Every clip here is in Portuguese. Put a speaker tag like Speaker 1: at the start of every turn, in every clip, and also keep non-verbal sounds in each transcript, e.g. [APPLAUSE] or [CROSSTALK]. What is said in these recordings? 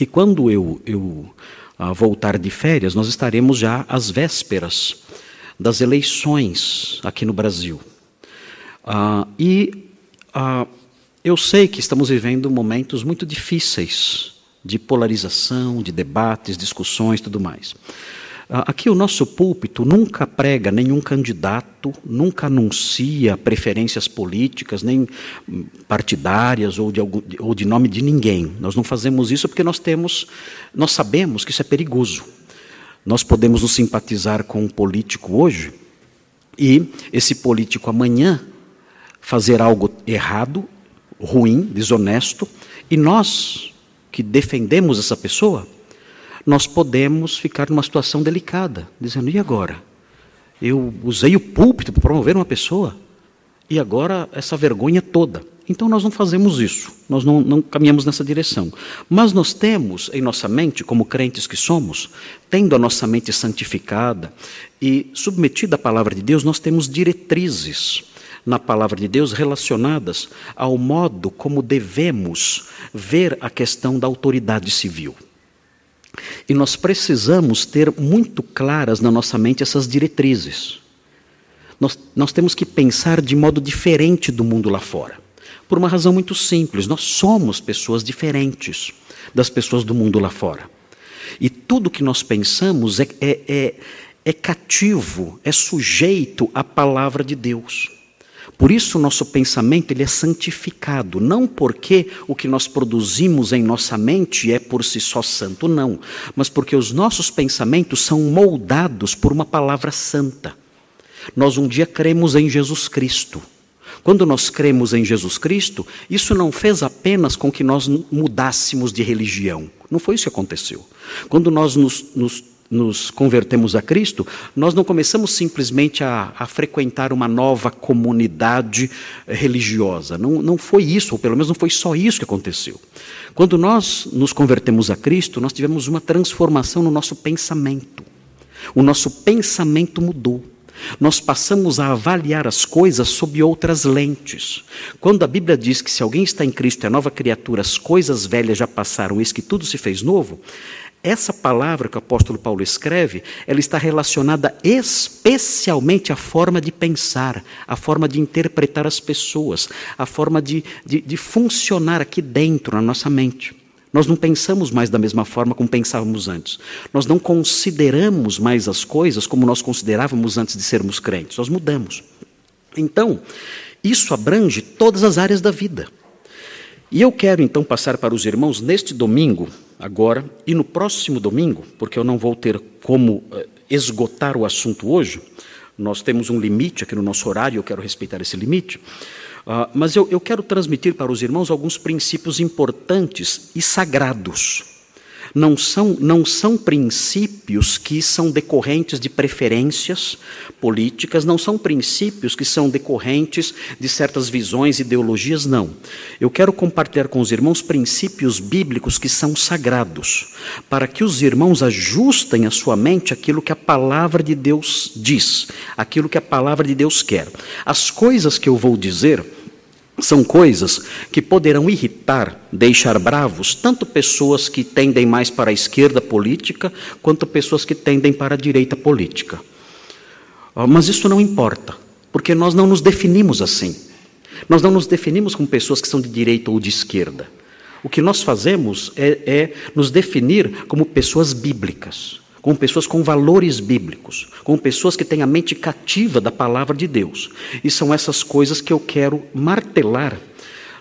Speaker 1: que quando eu, eu uh, voltar de férias, nós estaremos já às vésperas das eleições aqui no Brasil. Uh, e uh, eu sei que estamos vivendo momentos muito difíceis de polarização, de debates, discussões, tudo mais. Aqui o nosso púlpito nunca prega nenhum candidato, nunca anuncia preferências políticas, nem partidárias ou de, algum, ou de nome de ninguém. Nós não fazemos isso porque nós temos, nós sabemos que isso é perigoso. Nós podemos nos simpatizar com um político hoje e esse político amanhã fazer algo errado, ruim, desonesto, e nós que defendemos essa pessoa nós podemos ficar numa situação delicada, dizendo: e agora? Eu usei o púlpito para promover uma pessoa, e agora essa vergonha toda. Então nós não fazemos isso, nós não, não, caminhamos nessa direção. Mas nós temos em nossa mente, como crentes que somos, tendo a nossa mente santificada e submetida à palavra de Deus, nós temos diretrizes na palavra de Deus relacionadas ao modo como devemos ver a questão da autoridade civil. E nós precisamos ter muito claras na nossa mente essas diretrizes. Nós, nós temos que pensar de modo diferente do mundo lá fora. Por uma razão muito simples: nós somos pessoas diferentes das pessoas do mundo lá fora. E tudo que nós pensamos é, é, é, é cativo, é sujeito à palavra de Deus. Por isso o nosso pensamento ele é santificado, não porque o que nós produzimos em nossa mente é por si só santo, não, mas porque os nossos pensamentos são moldados por uma palavra santa. Nós um dia cremos em Jesus Cristo. Quando nós cremos em Jesus Cristo, isso não fez apenas com que nós mudássemos de religião. Não foi isso que aconteceu. Quando nós nos, nos nos convertemos a Cristo, nós não começamos simplesmente a, a, frequentar uma nova comunidade religiosa. Não, não foi isso, ou pelo menos não foi só isso que aconteceu. Quando nós nos convertemos a Cristo, nós tivemos uma transformação no nosso pensamento. O nosso pensamento mudou. Nós passamos a avaliar as coisas sob outras lentes. Quando a Bíblia diz que se alguém está em Cristo é nova criatura, as coisas velhas já passaram, eis que tudo se fez novo, essa palavra que o apóstolo Paulo escreve, ela está relacionada especialmente à forma de pensar, à forma de interpretar as pessoas, à forma de, de, de funcionar aqui dentro, na nossa mente. Nós não pensamos mais da mesma forma como pensávamos antes. Nós não consideramos mais as coisas como nós considerávamos antes de sermos crentes. Nós mudamos. Então, isso abrange todas as áreas da vida. E eu quero então passar para os irmãos neste domingo agora e no próximo domingo, porque eu não vou ter como eh, esgotar o assunto hoje, nós temos um limite aqui no nosso horário, eu quero respeitar esse limite. Uh, mas eu, eu quero transmitir para os irmãos alguns princípios importantes e sagrados não são, não são princípios que são decorrentes de preferências políticas, não são princípios que são decorrentes de certas visões, ideologias, não. Eu quero compartilhar com os irmãos princípios bíblicos que são sagrados, para que os irmãos ajustem a sua mente aquilo que a palavra de Deus diz, aquilo que a palavra de Deus quer. As coisas que eu vou dizer são coisas que poderão irritar, deixar bravos, tanto pessoas que tendem mais para a esquerda política, quanto pessoas que tendem para a direita política. Ah, mas isso não importa, porque nós não nos definimos assim. Nós não nos definimos como pessoas que são de direita ou de esquerda. O que nós fazemos é, é nos definir como pessoas bíblicas com pessoas com valores bíblicos, com pessoas que têm a mente cativa da palavra de Deus. E são essas coisas que eu quero martelar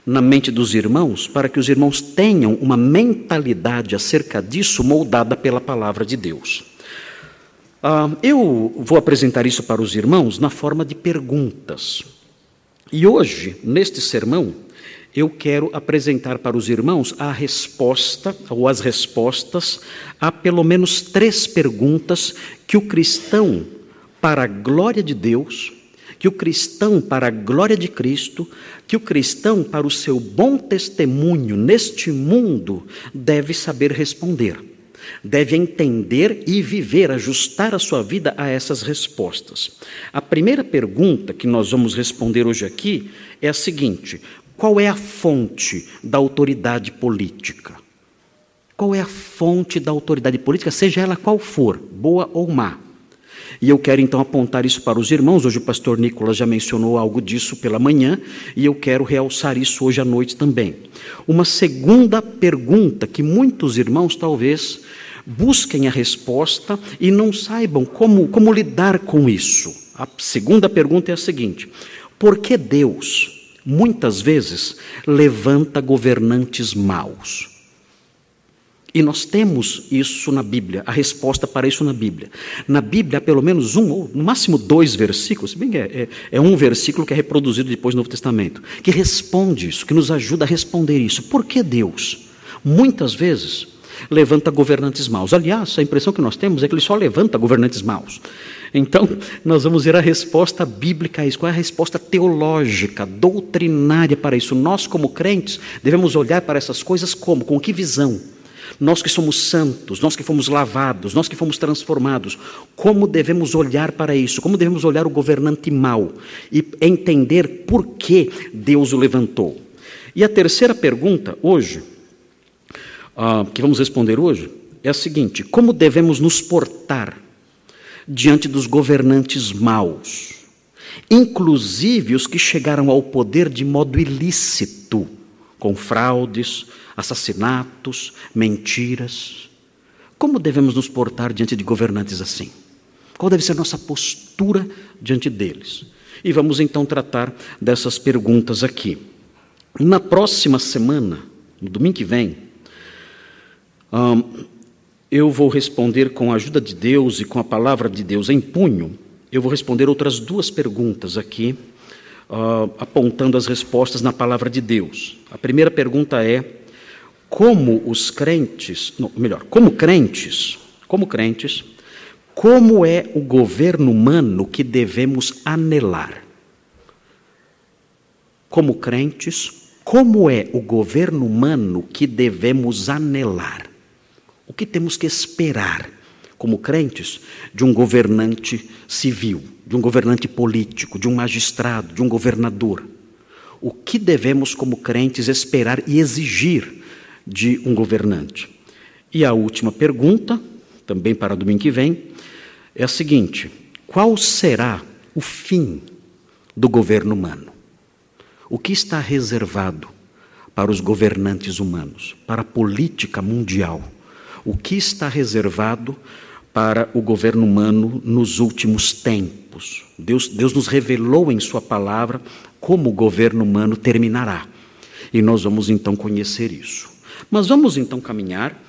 Speaker 1: na mente dos irmãos, para que os irmãos tenham uma mentalidade acerca disso moldada pela palavra de Deus. Ah, eu vou apresentar isso para os irmãos na forma de perguntas. E hoje, neste sermão, eu quero apresentar para os irmãos a resposta, ou as respostas, a pelo menos três perguntas que o cristão, para a glória de Deus, que o cristão, para a glória de Cristo, que o cristão, para o seu bom testemunho neste mundo, deve saber responder. Deve entender e viver, ajustar a sua vida a essas respostas. A primeira pergunta que nós vamos responder hoje aqui é a seguinte: qual é a fonte da autoridade política? Qual é a fonte da autoridade política, seja ela qual for, boa ou má? E eu quero então apontar isso para os irmãos. Hoje o pastor Nicolas já mencionou algo disso pela manhã, e eu quero realçar isso hoje à noite também. Uma segunda pergunta que muitos irmãos talvez busquem a resposta e não saibam como, como lidar com isso. A segunda pergunta é a seguinte: por que Deus, muitas vezes, levanta governantes maus? E nós temos isso na Bíblia, a resposta para isso na Bíblia. Na Bíblia há pelo menos um, ou no máximo dois versículos, bem que é, é, é, um versículo que é reproduzido depois no Novo Testamento, que responde isso, que nos ajuda a responder isso. Por que Deus, muitas vezes, levanta governantes maus? Aliás, a impressão que nós temos é que ele só levanta governantes maus. Então, nós vamos ver a resposta bíblica a isso. Qual é a resposta teológica, doutrinária para isso? Nós, como crentes, devemos olhar para essas coisas como? Com que visão? Nós que somos santos, nós que fomos lavados, nós que fomos transformados, como devemos olhar para isso? Como devemos olhar o governante mau e entender por que Deus o levantou? E a terceira pergunta hoje, uh, que vamos responder hoje, é a seguinte: como devemos nos portar diante dos governantes maus, inclusive os que chegaram ao poder de modo ilícito, com fraudes, assassinatos, mentiras. Como devemos nos portar diante de governantes assim? Qual deve ser nossa postura diante deles? E vamos então tratar dessas perguntas aqui. Na próxima semana, no domingo que vem, eu vou responder com a ajuda de Deus e com a palavra de Deus em punho. Eu vou responder outras duas perguntas aqui, uh, apontando as respostas na palavra de Deus. A primeira pergunta é: como os crentes, não, melhor, como crentes, como crentes, como é o governo humano que devemos anelar? Como crentes, como é o governo humano que devemos anelar? O que temos que esperar, como crentes, de um governante civil, de um governante político, de um magistrado, de um governador? O que devemos, como crentes, esperar e exigir de um governante. E a última pergunta, também para domingo que vem, é a seguinte: qual será o fim do governo humano? O que está reservado para os governantes humanos, para a política mundial? O que está reservado para o governo humano nos últimos tempos? Deus, Deus nos revelou em Sua palavra como o governo humano terminará. E nós vamos então conhecer isso. Mas vamos então caminhar.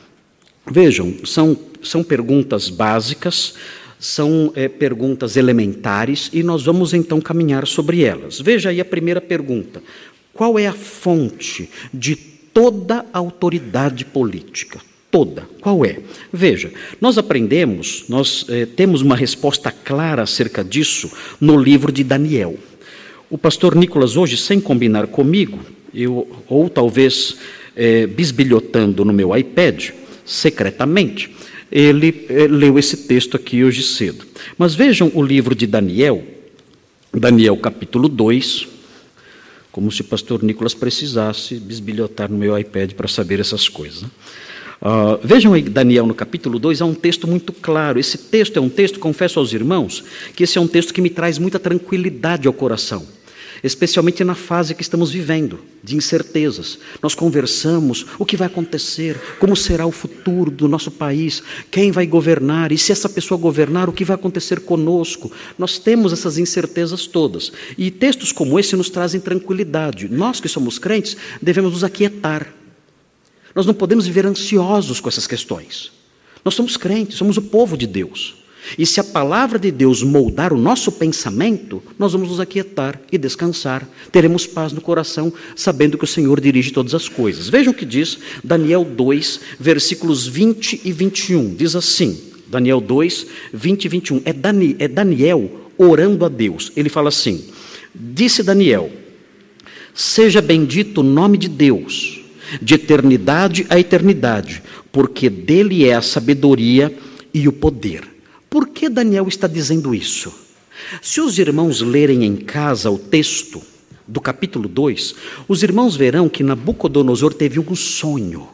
Speaker 1: Vejam, são, são perguntas básicas, são é, perguntas elementares e nós vamos então caminhar sobre elas. Veja aí a primeira pergunta: qual é a fonte de toda autoridade política? Toda. Qual é? Veja, nós aprendemos, nós é, temos uma resposta clara acerca disso no livro de Daniel. O pastor Nicolas, hoje, sem combinar comigo, eu, ou talvez é, bisbilhotando no meu iPad, secretamente, ele é, leu esse texto aqui hoje cedo. Mas vejam o livro de Daniel, Daniel capítulo 2, como se o pastor Nicolas precisasse bisbilhotar no meu iPad para saber essas coisas. Uh, vejam aí, Daniel, no capítulo 2, há um texto muito claro. Esse texto é um texto, confesso aos irmãos, que esse é um texto que me traz muita tranquilidade ao coração especialmente na fase que estamos vivendo, de incertezas. Nós conversamos o que vai acontecer, como será o futuro do nosso país, quem vai governar, e se essa pessoa governar, o que vai acontecer conosco. Nós temos essas incertezas todas. E textos como esse nos trazem tranquilidade. Nós que somos crentes devemos nos aquietar. Nós não podemos viver ansiosos com essas questões. Nós somos crentes, somos o povo de Deus. E se a palavra de Deus moldar o nosso pensamento, nós vamos nos aquietar e descansar. Teremos paz no coração, sabendo que o Senhor dirige todas as coisas. Vejam o que diz Daniel 2, versículos 20 e 21. Diz assim: Daniel 2, 20 e 21. É, Dani, é Daniel orando a Deus. Ele fala assim: Disse Daniel: Seja bendito o nome de Deus, de eternidade a eternidade, porque dele é a sabedoria e o poder. Por que Daniel está dizendo isso? Se os irmãos lerem em casa o texto do capítulo 2, os irmãos verão que Nabucodonosor teve um sonho.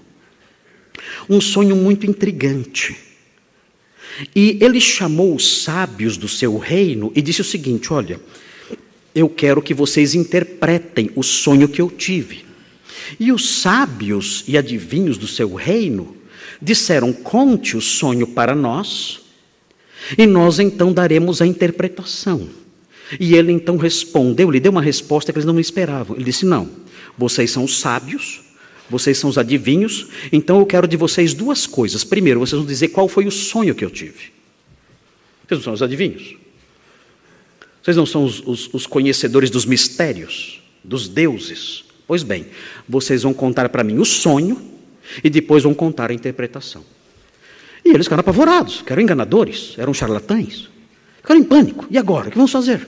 Speaker 1: um sonho muito intrigante. E ele chamou os sábios do seu reino e disse o seguinte: Olha, eu quero que vocês interpretem o sonho que eu tive. E os sábios e adivinhos do seu reino disseram: Conte o sonho para nós, e nós então daremos a interpretação. E ele então respondeu, lhe deu uma resposta que eles não esperavam. Ele disse: Não, vocês são os sábios, vocês são os adivinhos, então eu quero de vocês duas coisas. Primeiro, vocês vão dizer qual foi o sonho que eu tive. Vocês não são os adivinhos. Vocês não são os, os, os conhecedores dos mistérios, dos deuses. Pois bem, vocês vão contar para mim o sonho e depois vão contar a interpretação. E eles ficaram apavorados, eram enganadores, eram charlatães. Ficaram em pânico. E agora? O que vamos fazer?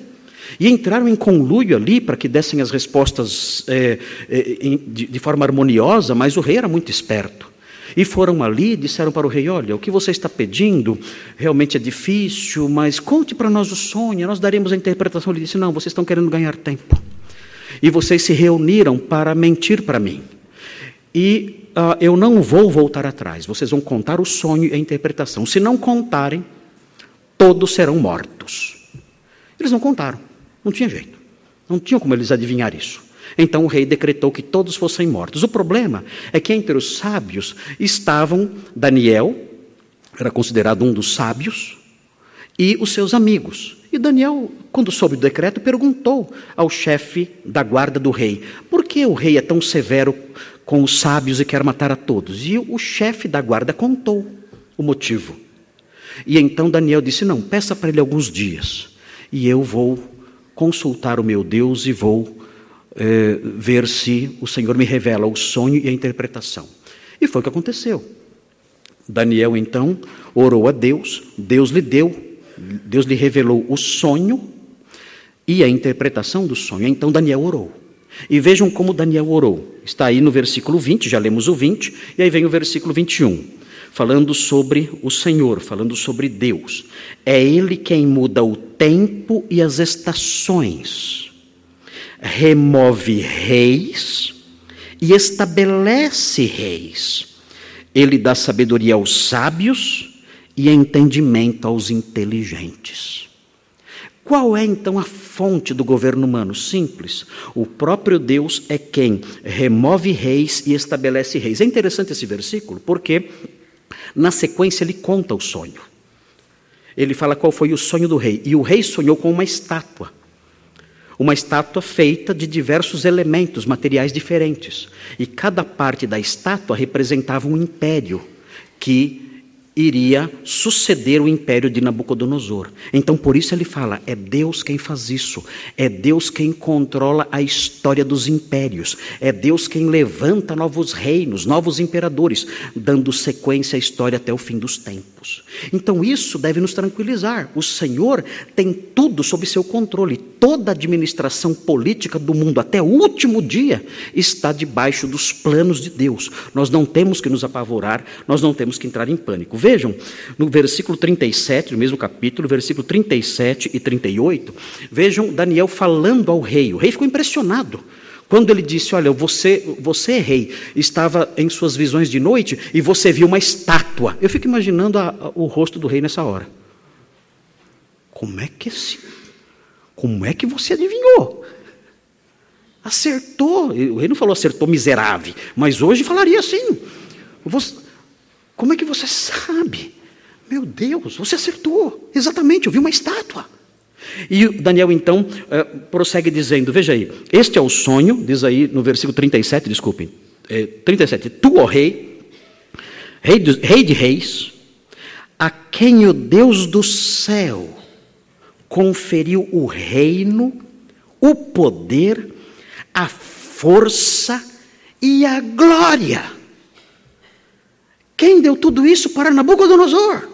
Speaker 1: E entraram em conluio ali para que dessem as respostas é, é, de, de forma harmoniosa, mas o rei era muito esperto. E foram ali e disseram para o rei: Olha, o que você está pedindo realmente é difícil, mas conte para nós o sonho, nós daremos a interpretação. Ele disse: Não, vocês estão querendo ganhar tempo. E vocês se reuniram para mentir para mim. E uh, eu não vou voltar atrás, vocês vão contar o sonho e a interpretação. Se não contarem, todos serão mortos. Eles não contaram. Não tinha jeito. Não tinha como eles adivinhar isso. Então o rei decretou que todos fossem mortos. O problema é que entre os sábios estavam Daniel, era considerado um dos sábios, e os seus amigos. E Daniel, quando soube do decreto, perguntou ao chefe da guarda do rei: por que o rei é tão severo com os sábios e quer matar a todos? E o chefe da guarda contou o motivo. E então Daniel disse: não, peça para ele alguns dias, e eu vou consultar o meu Deus e vou é, ver se o Senhor me revela o sonho e a interpretação. E foi o que aconteceu. Daniel então orou a Deus, Deus lhe deu, Deus lhe revelou o sonho e a interpretação do sonho. Então Daniel orou. E vejam como Daniel orou. Está aí no versículo 20, já lemos o 20, e aí vem o versículo 21, falando sobre o Senhor, falando sobre Deus. É Ele quem muda o tempo e as estações, remove reis e estabelece reis. Ele dá sabedoria aos sábios e entendimento aos inteligentes. Qual é então a fonte do governo humano? Simples. O próprio Deus é quem remove reis e estabelece reis. É interessante esse versículo porque na sequência ele conta o sonho ele fala qual foi o sonho do rei. E o rei sonhou com uma estátua. Uma estátua feita de diversos elementos materiais diferentes. E cada parte da estátua representava um império que iria suceder o império de Nabucodonosor. Então, por isso ele fala: é Deus quem faz isso, é Deus quem controla a história dos impérios, é Deus quem levanta novos reinos, novos imperadores, dando sequência à história até o fim dos tempos. Então, isso deve nos tranquilizar. O Senhor tem tudo sob seu controle, toda a administração política do mundo, até o último dia, está debaixo dos planos de Deus. Nós não temos que nos apavorar, nós não temos que entrar em pânico. Vejam, no versículo 37, no mesmo capítulo, versículo 37 e 38, vejam Daniel falando ao rei. O rei ficou impressionado. Quando ele disse: Olha, você, você é rei, estava em suas visões de noite e você viu uma estátua. Eu fico imaginando a, a, o rosto do rei nessa hora. Como é que esse, como é que você adivinhou? Acertou. O rei não falou acertou miserável, mas hoje falaria assim. Você, como é que você sabe? Meu Deus, você acertou. Exatamente, eu vi uma estátua. E Daniel então eh, prossegue dizendo: Veja aí, este é o sonho, diz aí no versículo 37, desculpem, é, 37, Tu, ó rei, rei de, rei de reis, a quem o Deus do céu conferiu o reino, o poder, a força e a glória. Quem deu tudo isso para Nabucodonosor?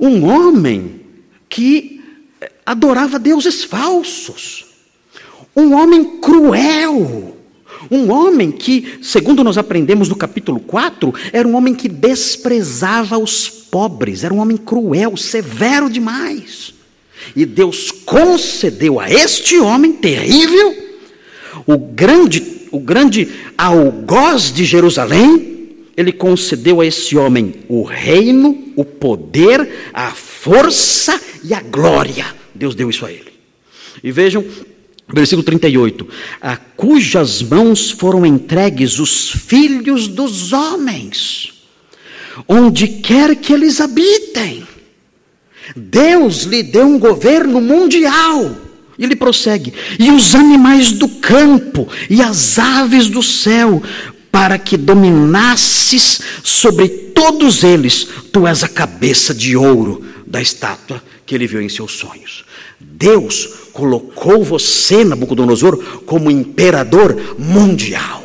Speaker 1: Um homem que adorava deuses falsos. Um homem cruel. Um homem que, segundo nós aprendemos no capítulo 4, era um homem que desprezava os pobres, era um homem cruel, severo demais. E Deus concedeu a este homem terrível o grande, o grande algoz de Jerusalém, ele concedeu a esse homem o reino, o poder, a força e a glória. Deus deu isso a ele. E vejam, versículo 38: a cujas mãos foram entregues os filhos dos homens, onde quer que eles habitem. Deus lhe deu um governo mundial. Ele prossegue: e os animais do campo e as aves do céu, para que dominasses sobre todos eles, tu és a cabeça de ouro da estátua que ele viu em seus sonhos. Deus colocou você, Nabucodonosor, como imperador mundial.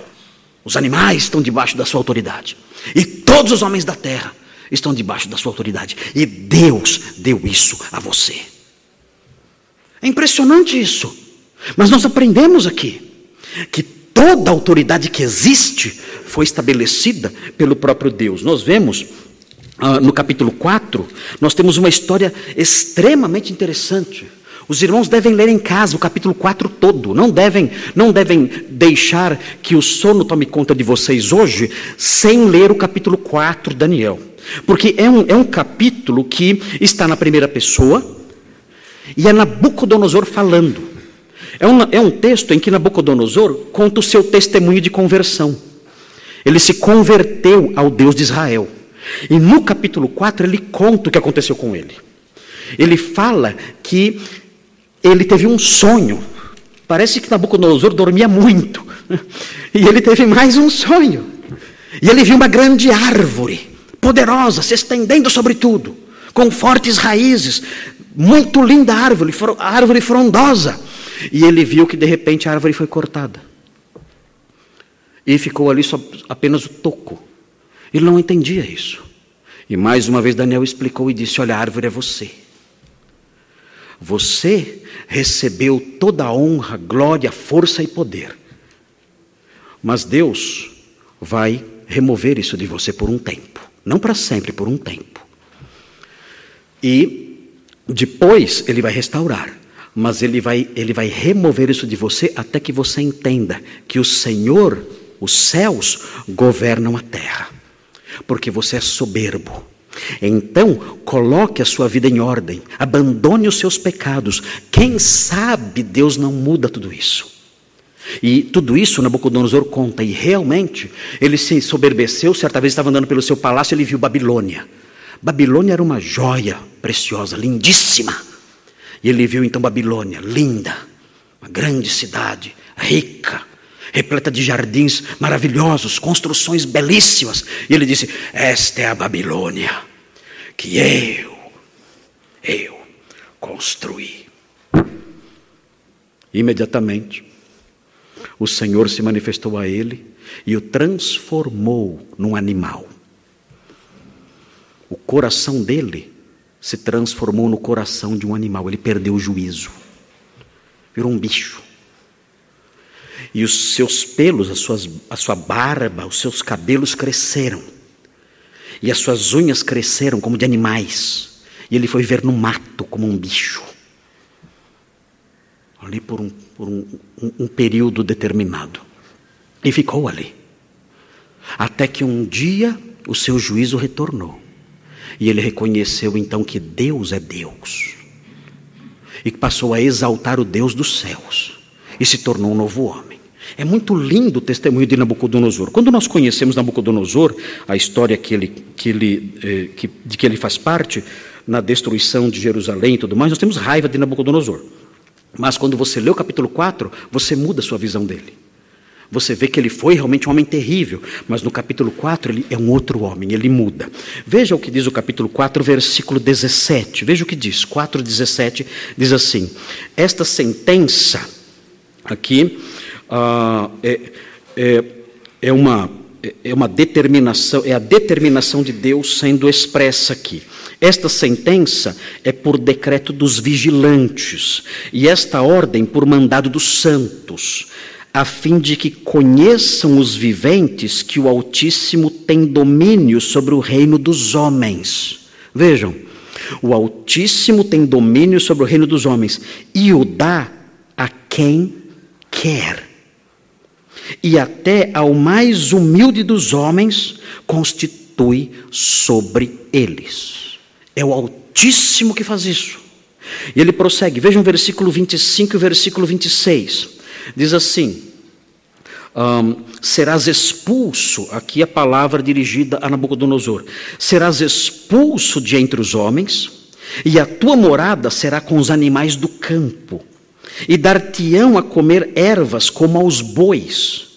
Speaker 1: Os animais estão debaixo da sua autoridade, e todos os homens da terra estão debaixo da sua autoridade, e Deus deu isso a você. É impressionante isso. Mas nós aprendemos aqui que toda autoridade que existe foi estabelecida pelo próprio Deus. Nós vemos uh, no capítulo 4, nós temos uma história extremamente interessante. Os irmãos devem ler em casa o capítulo 4 todo. Não devem, não devem deixar que o sono tome conta de vocês hoje sem ler o capítulo 4, Daniel. Porque é um, é um capítulo que está na primeira pessoa, e é Nabucodonosor falando. É um, é um texto em que Nabucodonosor conta o seu testemunho de conversão. Ele se converteu ao Deus de Israel. E no capítulo 4 ele conta o que aconteceu com ele. Ele fala que ele teve um sonho. Parece que Nabucodonosor dormia muito. [LAUGHS] E ele teve mais um sonho. E ele viu uma grande árvore, poderosa, se estendendo sobre tudo, com fortes raízes, muito linda árvore, árvore frondosa. E ele viu que de repente a árvore foi cortada. E ficou ali só apenas o toco. Ele não entendia isso. E mais uma vez Daniel explicou e disse: Olha, a árvore é você. Você recebeu toda a honra, glória, força e poder. Mas Deus vai remover isso de você por um tempo. Não para sempre, por um tempo. E depois ele vai restaurar, mas ele vai, ele vai remover isso de você até que você entenda que o Senhor, os céus, governam a terra, porque você é soberbo. Então, coloque a sua vida em ordem, abandone os seus pecados. Quem sabe Deus não muda tudo isso. E tudo isso Nabucodonosor conta, e realmente ele se soberbeceu. Certa vez estava andando pelo seu palácio, ele viu Babilônia. Babilônia era uma joia preciosa, lindíssima. E ele viu então Babilônia, linda, uma grande cidade, rica, repleta de jardins maravilhosos, construções belíssimas. E ele disse: Esta é a Babilônia que eu, eu construí. Imediatamente, o Senhor se manifestou a ele e o transformou num animal o coração dele se transformou no coração de um animal. Ele perdeu o juízo, virou um bicho. E os seus pelos, as suas, a sua barba, os seus cabelos cresceram. E as suas unhas cresceram como de animais. E ele foi ver no mato como um bicho. Ali por um, por um, um, um período determinado. E ficou ali. Até que um dia o seu juízo retornou. E ele reconheceu então que Deus é Deus. E passou a exaltar o Deus dos céus. E se tornou um novo homem. É muito lindo o testemunho de Nabucodonosor. Quando nós conhecemos Nabucodonosor, a história que ele, que ele, eh, que, de que ele faz parte, na destruição de Jerusalém e tudo mais, nós temos raiva de Nabucodonosor. Mas quando você lê o capítulo 4, você muda a sua visão dele. Você vê que ele foi realmente um homem terrível, mas no capítulo 4 ele é um outro homem, ele muda. Veja o que diz o capítulo 4, versículo 17. Veja o que diz. 4,17 diz assim: Esta sentença aqui uh, é, é, é, uma, é uma determinação, é a determinação de Deus sendo expressa aqui. Esta sentença é por decreto dos vigilantes, e esta ordem por mandado dos santos a fim de que conheçam os viventes que o Altíssimo tem domínio sobre o reino dos homens. Vejam, o Altíssimo tem domínio sobre o reino dos homens e o dá a quem quer. e até ao mais humilde dos homens constitui sobre eles. É o Altíssimo que faz isso. E ele prossegue, vejam o versículo 25 e o versículo 26. Diz assim: um, serás expulso, aqui a palavra dirigida a Nabucodonosor, serás expulso de entre os homens, e a tua morada será com os animais do campo, e dar-te-ão a comer ervas como aos bois,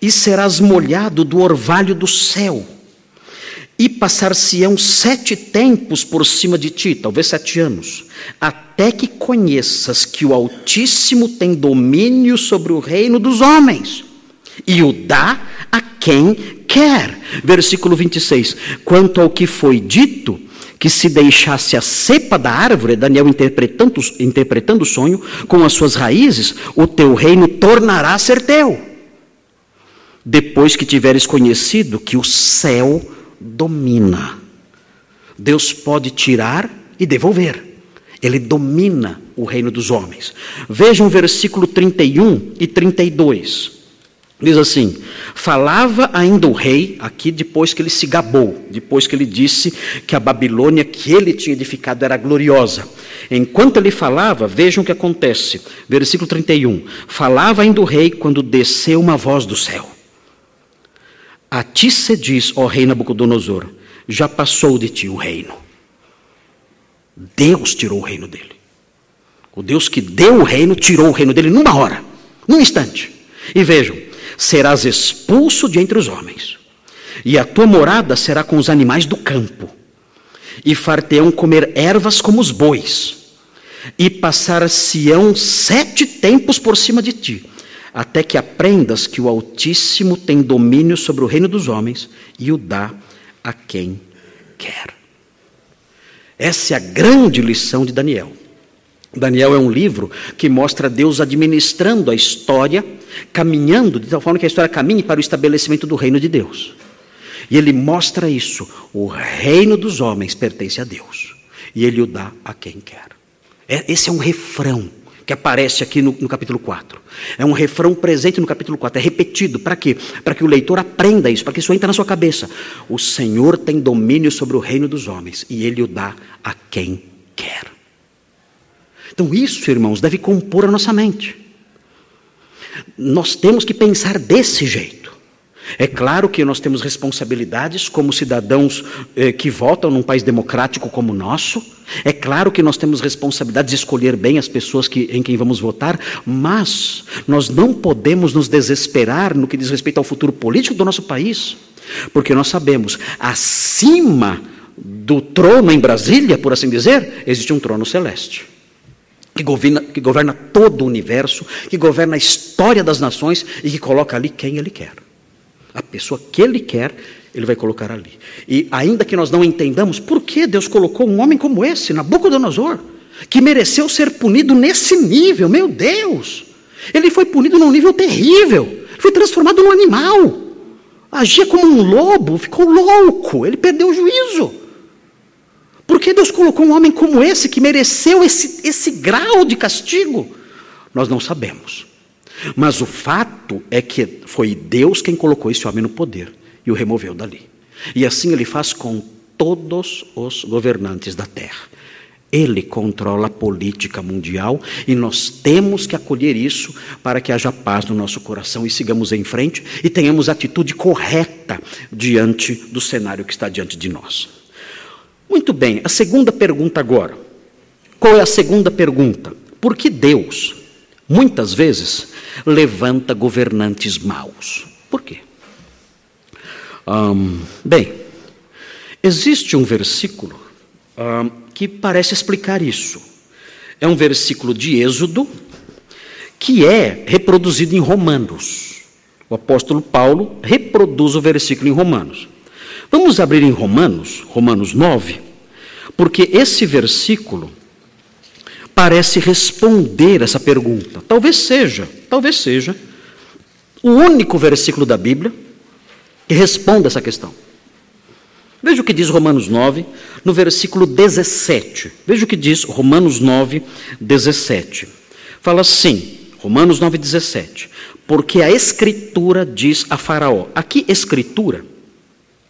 Speaker 1: e serás molhado do orvalho do céu, passar-se-ão sete tempos por cima de ti, talvez sete anos, até que conheças que o Altíssimo tem domínio sobre o reino dos homens e o dá a quem quer. Versículo 26. Quanto ao que foi dito, que se deixasse a cepa da árvore, Daniel interpretando, interpretando o sonho, com as suas raízes, o teu reino tornará a ser teu. Depois que tiveres conhecido que o céu domina. Deus pode tirar e devolver. Ele domina o reino dos homens. Vejam o versículo 31 e 32. Diz assim: falava ainda o rei, aqui depois que ele se gabou, depois que ele disse que a Babilônia que ele tinha edificado era gloriosa. Enquanto ele falava, vejam o que acontece. Versículo 31. Falava ainda o rei quando desceu uma voz do céu. A ti se diz, ó rei Nabucodonosor, já passou de ti o reino. Deus tirou o reino dele. O Deus que deu o reino tirou o reino dele numa hora, num instante. E vejam, serás expulso de entre os homens, e a tua morada será com os animais do campo, e far-te-ão comer ervas como os bois, e passar-se-ão sete tempos por cima de ti, até que aprendas que o Altíssimo tem domínio sobre o reino dos homens e o dá a quem quer. Essa é a grande lição de Daniel. Daniel é um livro que mostra Deus administrando a história, caminhando de tal forma que a história caminhe para o estabelecimento do reino de Deus. E ele mostra isso. O reino dos homens pertence a Deus. E ele o dá a quem quer. É, esse é um refrão que aparece aqui no, no, capítulo 4. É um refrão presente no capítulo 4, é repetido. Para quê? Para que o leitor aprenda isso, para que isso entre na sua cabeça. O Senhor tem domínio sobre o reino dos homens e ele o dá a quem quer. Então, isso, irmãos, deve compor a nossa mente. Nós temos que pensar desse jeito. É claro que nós temos responsabilidades como cidadãos eh, que votam num país democrático como o nosso. É claro que nós temos responsabilidades de escolher bem as pessoas que, em quem vamos votar, mas nós não podemos nos desesperar no que diz respeito ao futuro político do nosso país, porque nós sabemos, acima do trono em Brasília, por assim dizer, existe um trono celeste que governa, que governa todo o universo, que governa a história das nações e que coloca ali quem ele quer. A pessoa que ele quer, ele vai colocar ali. E ainda que nós não entendamos por que Deus colocou um homem como esse, Nabucodonosor, que mereceu ser punido nesse nível, meu Deus! Ele foi punido num nível terrível, foi transformado num animal, agia como um lobo, ficou louco, ele perdeu o juízo. Por que Deus colocou um homem como esse, que mereceu esse, esse grau de castigo? Nós não sabemos. Mas o fato é que foi Deus quem colocou esse homem no poder e o removeu dali. E assim ele faz com todos os governantes da terra. Ele controla a política mundial e nós temos que acolher isso para que haja paz no nosso coração e sigamos em frente e tenhamos atitude correta diante do cenário que está diante de nós. Muito bem, a segunda pergunta agora. Qual é a segunda pergunta? Por que Deus, muitas vezes, levanta governantes maus? Por quê? bem, existe um versículo que parece explicar isso. É um versículo de Êxodo que é reproduzido em Romanos. O apóstolo Paulo reproduz o versículo em Romanos. Vamos abrir em Romanos, Romanos 9, porque esse versículo parece responder essa pergunta. Talvez seja, talvez seja o único versículo da Bíblia que responda essa questão. Veja o que diz Romanos 9, no versículo 17. Veja o que diz Romanos 9, 17. Fala assim: Romanos 9,17. Porque a Escritura diz a Faraó. Aqui, Escritura,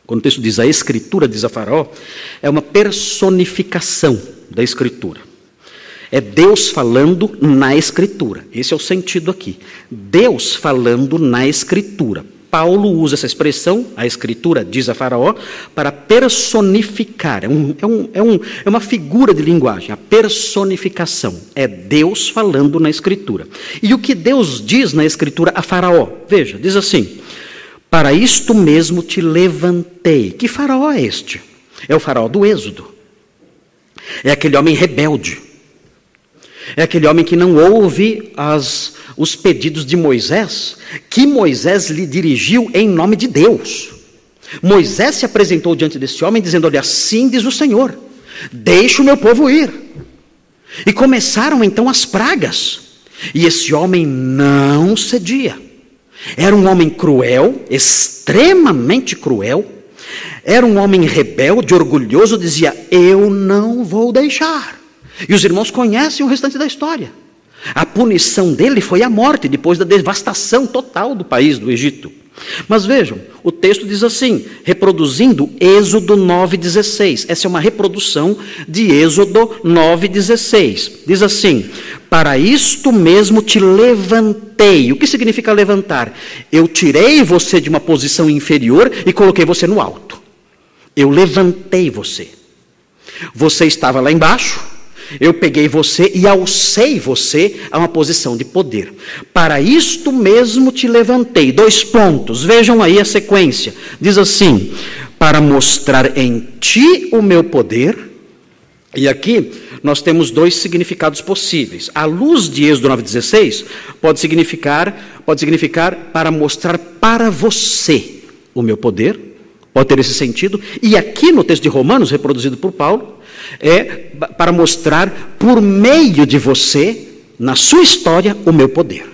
Speaker 1: quando o texto diz a Escritura diz a Faraó, é uma personificação da Escritura. É Deus falando na Escritura. Esse é o sentido aqui. Deus falando na Escritura. Paulo usa essa expressão, a Escritura diz a Faraó, para personificar. É, um, é, um, é, um, é uma figura de linguagem, a personificação. É Deus falando na Escritura. E o que Deus diz na Escritura a Faraó? Veja, diz assim: Para isto mesmo te levantei. Que Faraó é este? É o Faraó do Êxodo. É aquele homem rebelde. É aquele homem que não ouve as os pedidos de Moisés, que Moisés lhe dirigiu em nome de Deus. Moisés se apresentou diante desse homem, dizendo: Olha, assim diz o Senhor, deixe o meu povo ir. E começaram então as pragas, e esse homem não cedia. Era um homem cruel, extremamente cruel, era um homem rebelde, orgulhoso, dizia: Eu não vou deixar. E os irmãos conhecem o restante da história. A punição dele foi a morte, depois da devastação total do país do Egito. Mas vejam, o texto diz assim, reproduzindo Êxodo 9,16. Essa é uma reprodução de Êxodo 9,16. Diz assim: Para isto mesmo te levantei. O que significa levantar? Eu tirei você de uma posição inferior e coloquei você no alto. Eu levantei você. Você estava lá embaixo, eu peguei você e alcei você a uma posição de poder. Para isto mesmo te levantei. Dois pontos, vejam aí a sequência. Diz assim: para mostrar em ti o meu poder. E aqui nós temos dois significados possíveis. A luz de Êxodo 9,16 pode significar, pode significar para mostrar para você o meu poder, pode ter esse sentido. E aqui no texto de Romanos, reproduzido por Paulo, é para mostrar por meio de você, na sua história, o meu poder.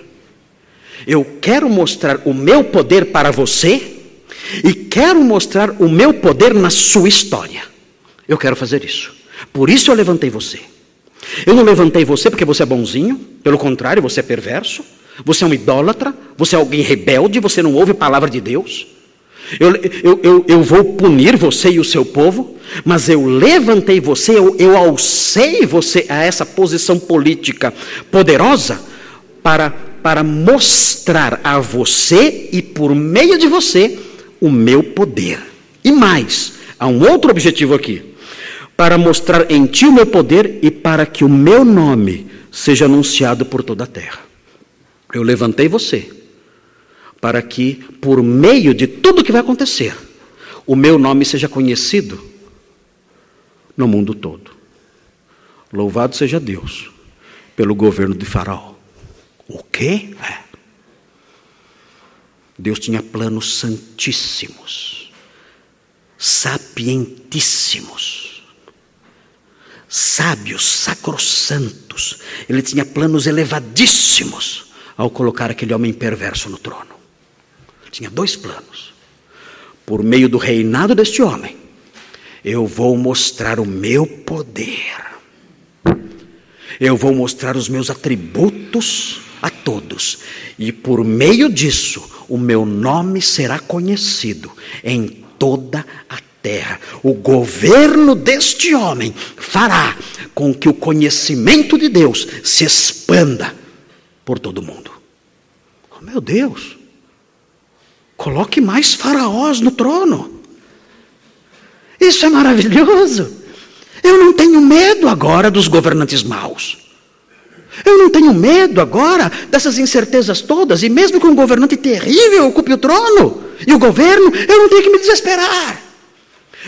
Speaker 1: Eu quero mostrar o meu poder para você e quero mostrar o meu poder na sua história. Eu quero fazer isso. Por isso eu levantei você. Eu não levantei você porque você é bonzinho, pelo contrário, você é perverso, você é um idólatra, você é alguém rebelde, você não ouve a palavra de Deus. Eu, eu, eu, eu vou punir você e o seu povo, mas eu levantei você, eu, eu alcei você a essa posição política poderosa para, para mostrar a você e por meio de você o meu poder. E mais, há um outro objetivo aqui: para mostrar em ti o meu poder e para que o meu nome seja anunciado por toda a terra. Eu levantei você para que, por meio de tudo que vai acontecer, o meu nome seja conhecido no mundo todo. Louvado seja Deus pelo governo de Faraó. O quê? É. Deus tinha planos santíssimos, sapientíssimos, sábios, sacrossantos. Ele tinha planos elevadíssimos ao colocar aquele homem perverso no trono. Tinha dois planos. Por meio do reinado deste homem, eu vou mostrar o meu poder. Eu vou mostrar os meus atributos a todos. E por meio disso, o meu nome será conhecido em toda a terra. O governo deste homem fará com que o conhecimento de Deus se expanda por todo o mundo. Oh, meu Deus! Coloque mais faraós no trono. Isso é maravilhoso. Eu não tenho medo agora dos governantes maus. Eu não tenho medo agora dessas incertezas todas, e mesmo que um governante terrível ocupe o trono e o governo, eu não tenho que me desesperar.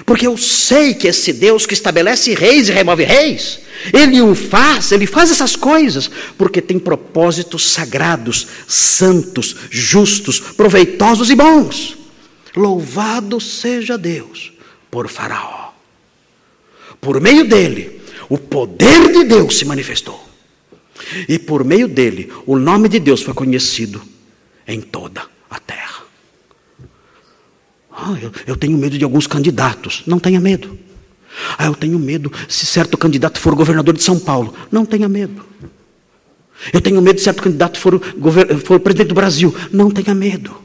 Speaker 1: Porque eu sei que esse Deus que estabelece reis e remove reis, ele o faz, ele faz essas coisas, porque tem propósitos sagrados, santos, justos, proveitosos e bons. Louvado seja Deus por Faraó. Por meio dele, o poder de Deus se manifestou. E por meio dele, o nome de Deus foi conhecido em toda a terra. Ah, eu, eu tenho medo de alguns candidatos. Não tenha medo. Ah, eu tenho medo se certo candidato for governador de São Paulo. Não tenha medo. Eu tenho medo de certo candidato for, for presidente do Brasil. Não tenha medo.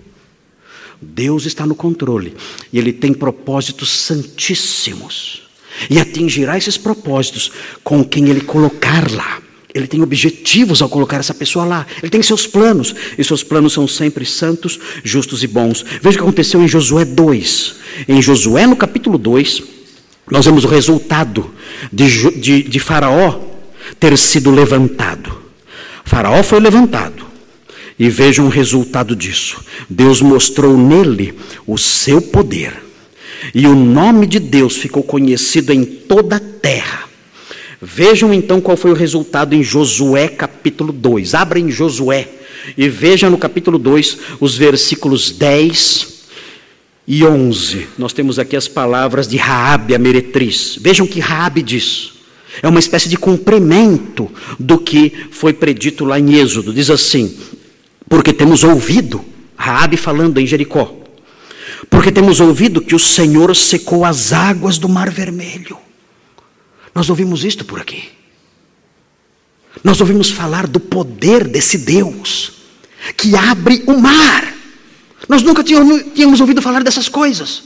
Speaker 1: Deus está no controle e Ele tem propósitos santíssimos e atingirá esses propósitos com quem Ele colocar lá. Ele tem objetivos ao colocar essa pessoa lá. Ele tem seus planos. E seus planos são sempre santos, justos e bons. Veja o que aconteceu em Josué 2. Em Josué, no capítulo 2, nós vemos o resultado de, de, de Faraó ter sido levantado. Faraó foi levantado. E vejam o resultado disso. Deus mostrou nele o seu poder. E o nome de Deus ficou conhecido em toda a terra. Vejam então qual foi o resultado em Josué capítulo 2. Abra em Josué e veja no capítulo 2 os versículos 10 e 11. Nós temos aqui as palavras de Raabe, a meretriz. Vejam que Raabe diz. É uma espécie de cumprimento do que foi predito lá em Êxodo. Diz assim: Porque temos ouvido, Raabe falando em Jericó, porque temos ouvido que o Senhor secou as águas do Mar Vermelho. Nós ouvimos isto por aqui. Nós ouvimos falar do poder desse Deus que abre o mar. Nós nunca tínhamos, ouvido falar dessas coisas.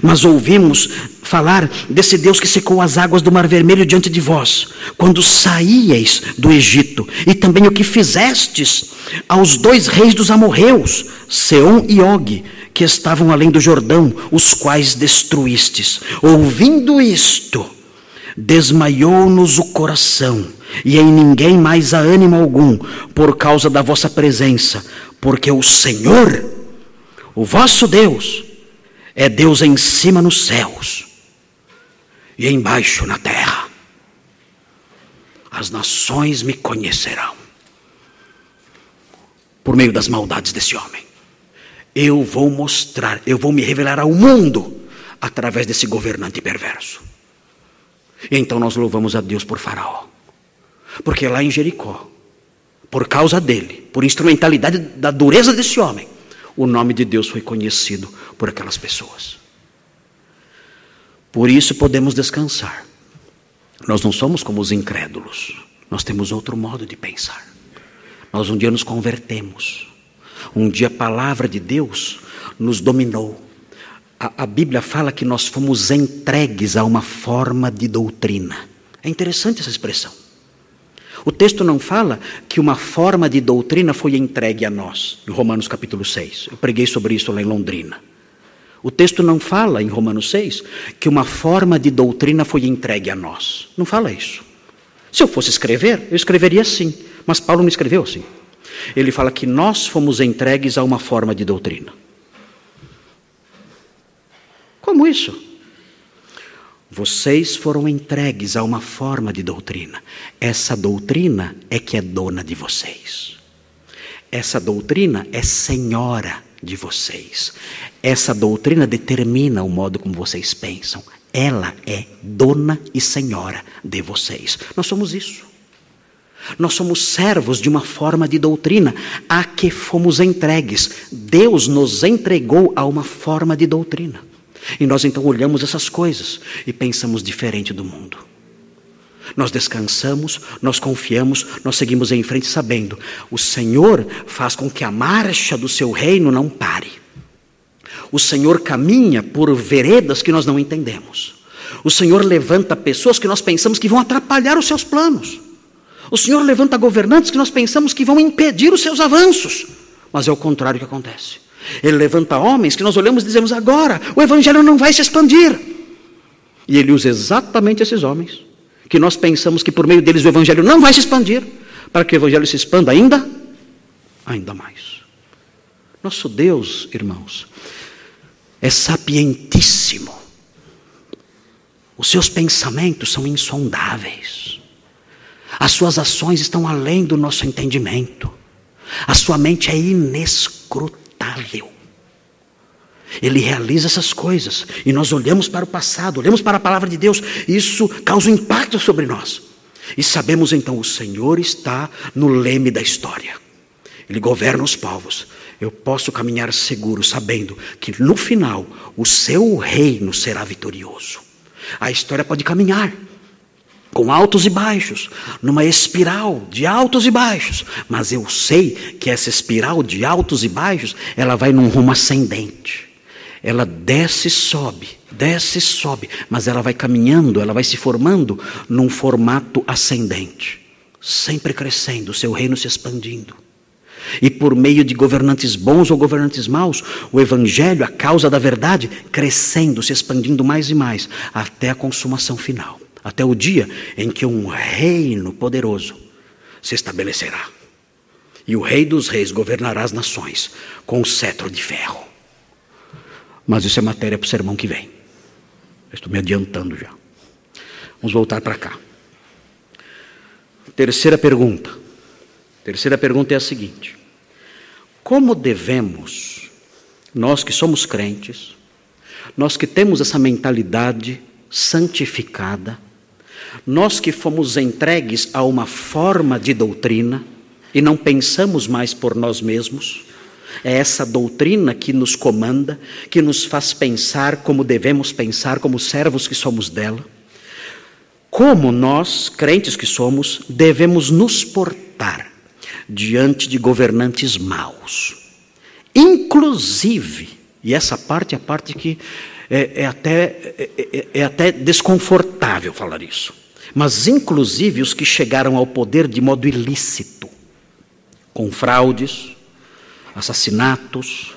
Speaker 1: Mas ouvimos falar desse Deus que secou as águas do Mar Vermelho diante de vós, quando saíeis do Egito, e também o que fizestes aos dois reis dos amorreus, Seom e Og, que estavam além do Jordão, os quais destruístes. Ouvindo isto, desmaiou-nos o coração, e em ninguém mais há ânimo algum, por causa da vossa presença, porque o Senhor, o vosso Deus, é Deus em cima nos céus e embaixo na terra. As nações me conhecerão por meio das maldades desse homem. Eu vou mostrar, eu vou me revelar ao mundo através desse governante perverso. Então nós louvamos a Deus por Faraó. Porque lá em Jericó, por causa dele, por instrumentalidade da dureza desse homem, o nome de Deus foi conhecido por aquelas pessoas. Por isso podemos descansar. Nós não somos como os incrédulos, nós temos outro modo de pensar. Nós um dia nos convertemos, um dia a palavra de Deus nos dominou a, a Bíblia fala que nós fomos entregues a uma forma de doutrina. É interessante essa expressão. O texto não fala que uma forma de doutrina foi entregue a nós, em Romanos capítulo 6. Eu preguei sobre isso lá em Londrina. O texto não fala, em Romanos 6, que uma forma de doutrina foi entregue a nós. Não fala isso. Se eu fosse escrever, eu escreveria assim. Mas Paulo não escreveu assim. Ele fala que nós fomos entregues a uma forma de doutrina. Como isso? Vocês foram entregues a uma forma de doutrina. Essa doutrina é que é dona de vocês. Essa doutrina é senhora de vocês. Essa doutrina determina o modo como vocês pensam. Ela é dona e senhora de vocês. Nós somos isso. Nós somos servos de uma forma de doutrina a que fomos entregues. Deus nos entregou a uma forma de doutrina. E nós então olhamos essas coisas e pensamos diferente do mundo. Nós descansamos, nós confiamos, nós seguimos em frente sabendo, o Senhor faz com que a marcha do seu reino não pare. O Senhor caminha por veredas que nós não entendemos. O Senhor levanta pessoas que nós pensamos que vão atrapalhar os seus planos. O Senhor levanta governantes que nós pensamos que vão impedir os seus avanços. Mas é o contrário que acontece. Ele levanta homens que nós olhamos e dizemos agora, o evangelho não vai se expandir. E ele usa exatamente esses homens, que nós pensamos que por meio deles o evangelho não vai se expandir, para que o evangelho se expanda ainda, ainda mais. Nosso Deus, irmãos, é sapientíssimo. Os seus pensamentos são insondáveis. As suas ações estão além do nosso entendimento. A sua mente é inescrutável imutável. Ele realiza essas coisas e nós olhamos para o passado, olhamos para a palavra de Deus, isso causa um impacto sobre nós. E sabemos então, o Senhor está no leme da história. Ele governa os povos. Eu posso caminhar seguro, sabendo que no final o seu reino será vitorioso. A história pode caminhar, com altos e baixos, numa espiral de altos e baixos, mas eu sei que essa espiral de altos e baixos, ela vai num rumo ascendente. Ela desce e sobe, desce e sobe, mas ela vai caminhando, ela vai se formando num formato ascendente, sempre crescendo, seu reino se expandindo. E por meio de governantes bons ou governantes maus, o Evangelho, a causa da verdade, crescendo, se expandindo mais e mais, até a consumação final até o dia em que um reino poderoso se estabelecerá. E o Rei dos Reis governará as nações com o cetro de ferro. Mas isso é matéria para o sermão que vem. estou me adiantando já. Vamos voltar para cá. Terceira pergunta. Terceira pergunta é a seguinte: Como devemos, nós que somos crentes, nós que temos essa mentalidade santificada, nós que fomos entregues a uma forma de doutrina e não pensamos mais por nós mesmos, é essa doutrina que nos comanda, que nos faz pensar como devemos pensar, como servos que somos dela. Como nós, crentes que somos, devemos nos portar diante de governantes maus. Inclusive, e essa parte é a parte que é, é até, é, é, é até desconfortável falar isso mas inclusive os que chegaram ao poder de modo ilícito, com fraudes, assassinatos,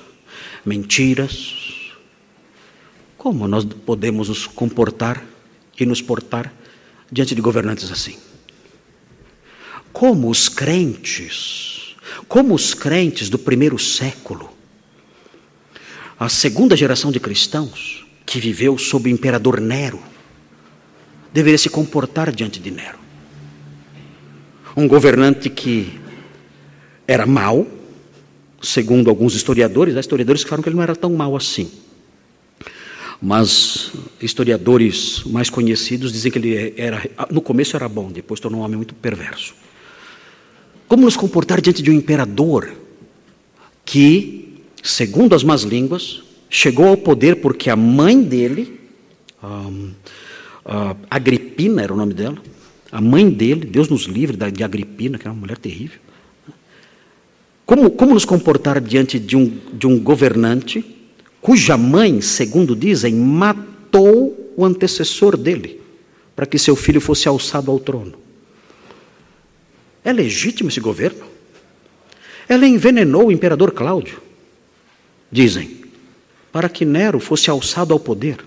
Speaker 1: mentiras. Como nós podemos nos comportar e nos portar diante de governantes assim? Como os crentes, como os crentes do primeiro século, a segunda geração de cristãos que viveu sob o imperador Nero, deveria se comportar diante de Nero. Um governante que era mau, segundo alguns historiadores, há historiadores que falam que ele não era tão mau assim. Mas historiadores mais conhecidos dizem que ele era, no começo era bom, depois tornou um homem muito perverso. Como nos comportar diante de um imperador que, segundo as más línguas, chegou ao poder porque a mãe dele, um, uh, Agripina era o nome dela, a mãe dele, Deus nos livre de Agripina, que era uma mulher terrível. Como, como nos comportar diante de um, de um governante cuja mãe, segundo dizem, matou o antecessor dele para que seu filho fosse alçado ao trono? É legítimo esse governo? Ela envenenou o imperador Cláudio, dizem, para que Nero fosse alçado ao poder.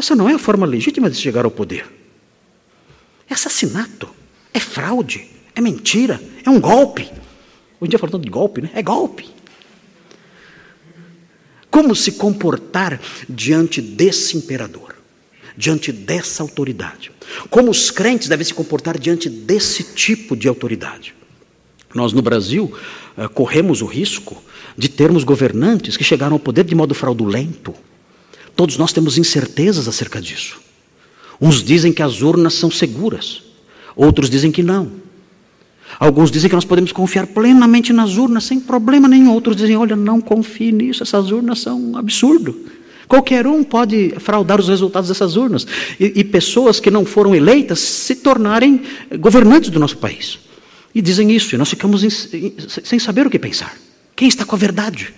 Speaker 1: Essa não é a forma legítima de chegar ao poder. É assassinato, é fraude, é mentira, é um golpe. Hoje em dia falando de golpe, né? É golpe. Como se comportar diante desse imperador, diante dessa autoridade? Como os crentes devem se comportar diante desse tipo de autoridade? Nós no Brasil eh, corremos o risco de termos governantes que chegaram ao poder de modo fraudulento, Todos nós temos incertezas acerca disso. Uns dizem que as urnas são seguras, outros dizem que não. Alguns dizem que nós podemos confiar plenamente nas urnas sem problema nenhum. Outros dizem: olha, não confie nisso, essas urnas são um absurdo. Qualquer um pode fraudar os resultados dessas urnas. E, e, pessoas que não foram eleitas se tornarem governantes do nosso país. E dizem isso, e nós ficamos em, sem saber o que pensar. Quem está com a verdade?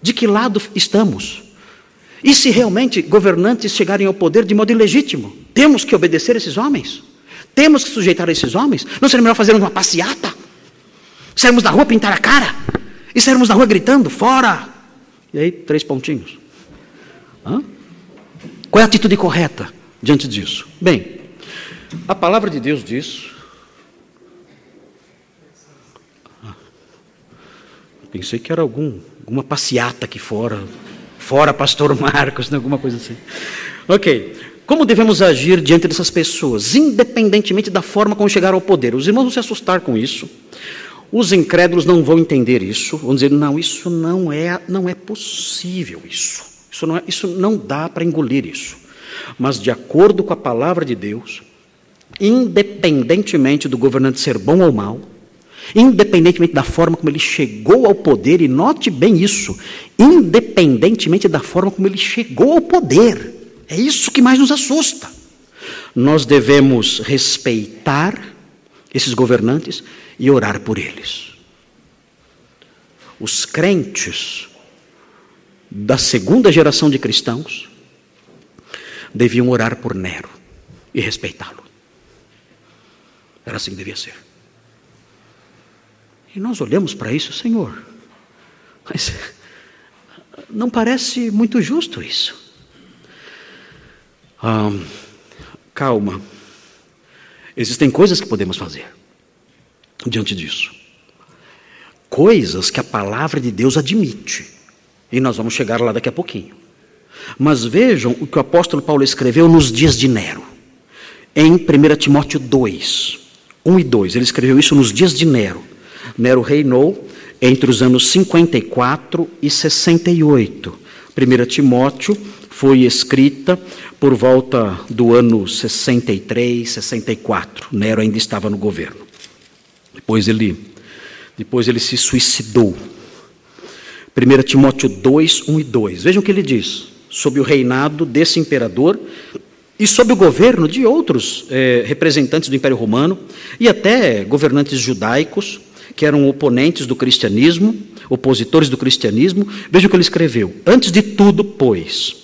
Speaker 1: De que lado estamos? E se realmente governantes chegarem ao poder de modo ilegítimo, temos que obedecer esses homens? Temos que sujeitar esses homens? Não seria melhor fazermos uma passeata? Sairmos da rua pintar a cara? E sairmos da rua gritando, fora! E aí, três pontinhos. Hã? Qual é a atitude correta diante disso? Bem, a palavra de Deus diz. Ah, pensei que era algum, alguma passeata aqui fora. Fora pastor Marcos, [LAUGHS] alguma coisa assim. Ok. Como devemos agir diante dessas pessoas, independentemente da forma como chegaram ao poder? Os irmãos vão se assustar com isso. Os incrédulos não vão entender isso. Vão dizer: não, isso não é, não é possível. Isso, isso não, é, isso não dá para engolir isso. Mas de acordo com a palavra de Deus, independentemente do governante ser bom ou mau, independentemente da forma como ele chegou ao poder, e note bem isso, independentemente da forma como ele chegou ao poder. É isso que mais nos assusta. Nós devemos respeitar esses governantes e orar por eles. Os crentes da segunda geração de cristãos deviam orar por Nero e respeitá-lo. Era assim que devia ser. E nós olhamos para isso, Senhor, mas [LAUGHS] não parece muito justo isso. Ah, calma. Existem coisas que podemos fazer diante disso. Coisas que a palavra de Deus admite. E nós vamos chegar lá daqui a pouquinho. Mas vejam o que o apóstolo Paulo escreveu nos dias de Nero. Em 1 Timóteo 2, 1 e 2. Ele escreveu isso nos dias de Nero. Nero reinou entre os anos 54 e 68. 1 Timóteo foi escrita por volta do ano 63, 64. Nero ainda estava no governo. Depois ele, depois ele se suicidou. 1 Timóteo 2, 1 e 2. Vejam o que ele diz. Sob o reinado desse imperador e sob o governo de outros eh, representantes do Império Romano e até governantes judaicos, que eram oponentes do cristianismo, opositores do cristianismo. Veja o que ele escreveu. Antes de tudo, pois.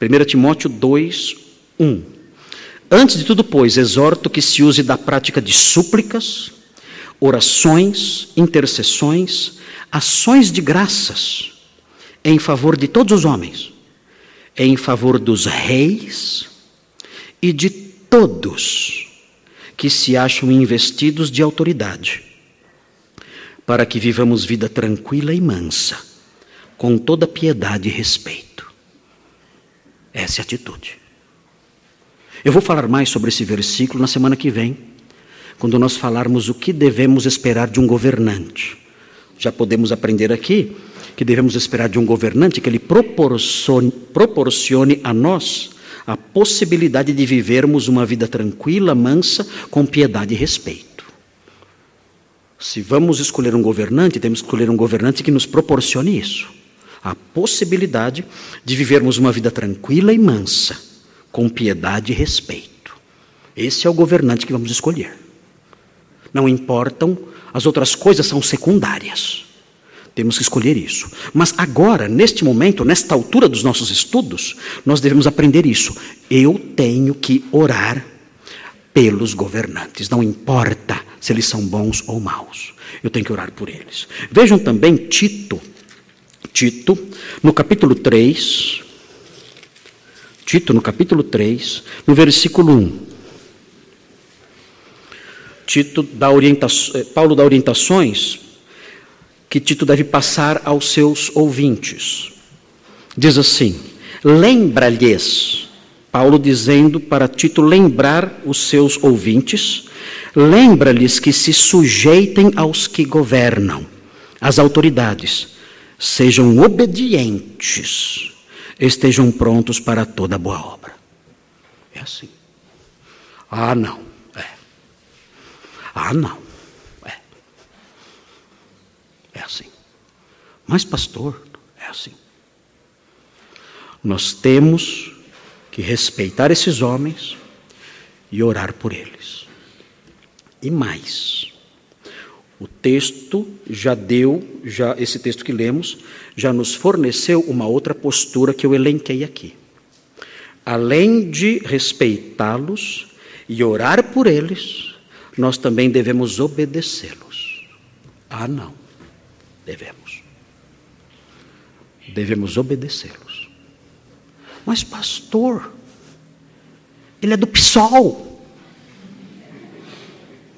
Speaker 1: 1 Timóteo 2, 1. Antes de tudo, pois, exorto que se use da prática de súplicas, orações, intercessões, ações de graças em favor de todos os homens, em favor dos reis e de todos que se acham investidos de autoridade, para que vivamos vida tranquila e mansa, com toda piedade e respeito. Essa é a atitude. Eu vou falar mais sobre esse versículo na semana que vem, quando nós falarmos o que devemos esperar de um governante. Já podemos aprender aqui que devemos esperar de um governante que ele proporcione, proporcione a nós a possibilidade de vivermos uma vida tranquila, mansa, com piedade e respeito. Se vamos escolher um governante, temos que escolher um governante que nos proporcione isso. A possibilidade de vivermos uma vida tranquila e mansa, com piedade e respeito. Esse é o governante que vamos escolher. Não importam, as outras coisas são secundárias. Temos que escolher isso. Mas agora, neste momento, nesta altura dos nossos estudos, nós devemos aprender isso. Eu tenho que orar pelos governantes, não importa se eles são bons ou maus. Eu tenho que orar por eles. Vejam também Tito, Tito, no capítulo 3, Tito, no capítulo 3, no versículo 1. Tito dá eh, Paulo dá orientações que Tito deve passar aos seus ouvintes. Diz assim: lembra-lhes, Paulo dizendo para Tito lembrar os seus ouvintes, lembra-lhes que se sujeitem aos que governam, às autoridades, sejam obedientes, estejam prontos para toda boa obra. É assim. Ah, não. É. Ah, não. É assim. Mas, pastor, é assim. Nós temos que respeitar esses homens e orar por eles. E mais, o texto já deu, já esse texto que lemos, já nos forneceu uma outra postura que eu elenquei aqui. Além de respeitá-los e orar por eles, nós também devemos obedecê-los. Ah, não. Devemos. Devemos obedecê-los. Mas, pastor, ele é do PSOL.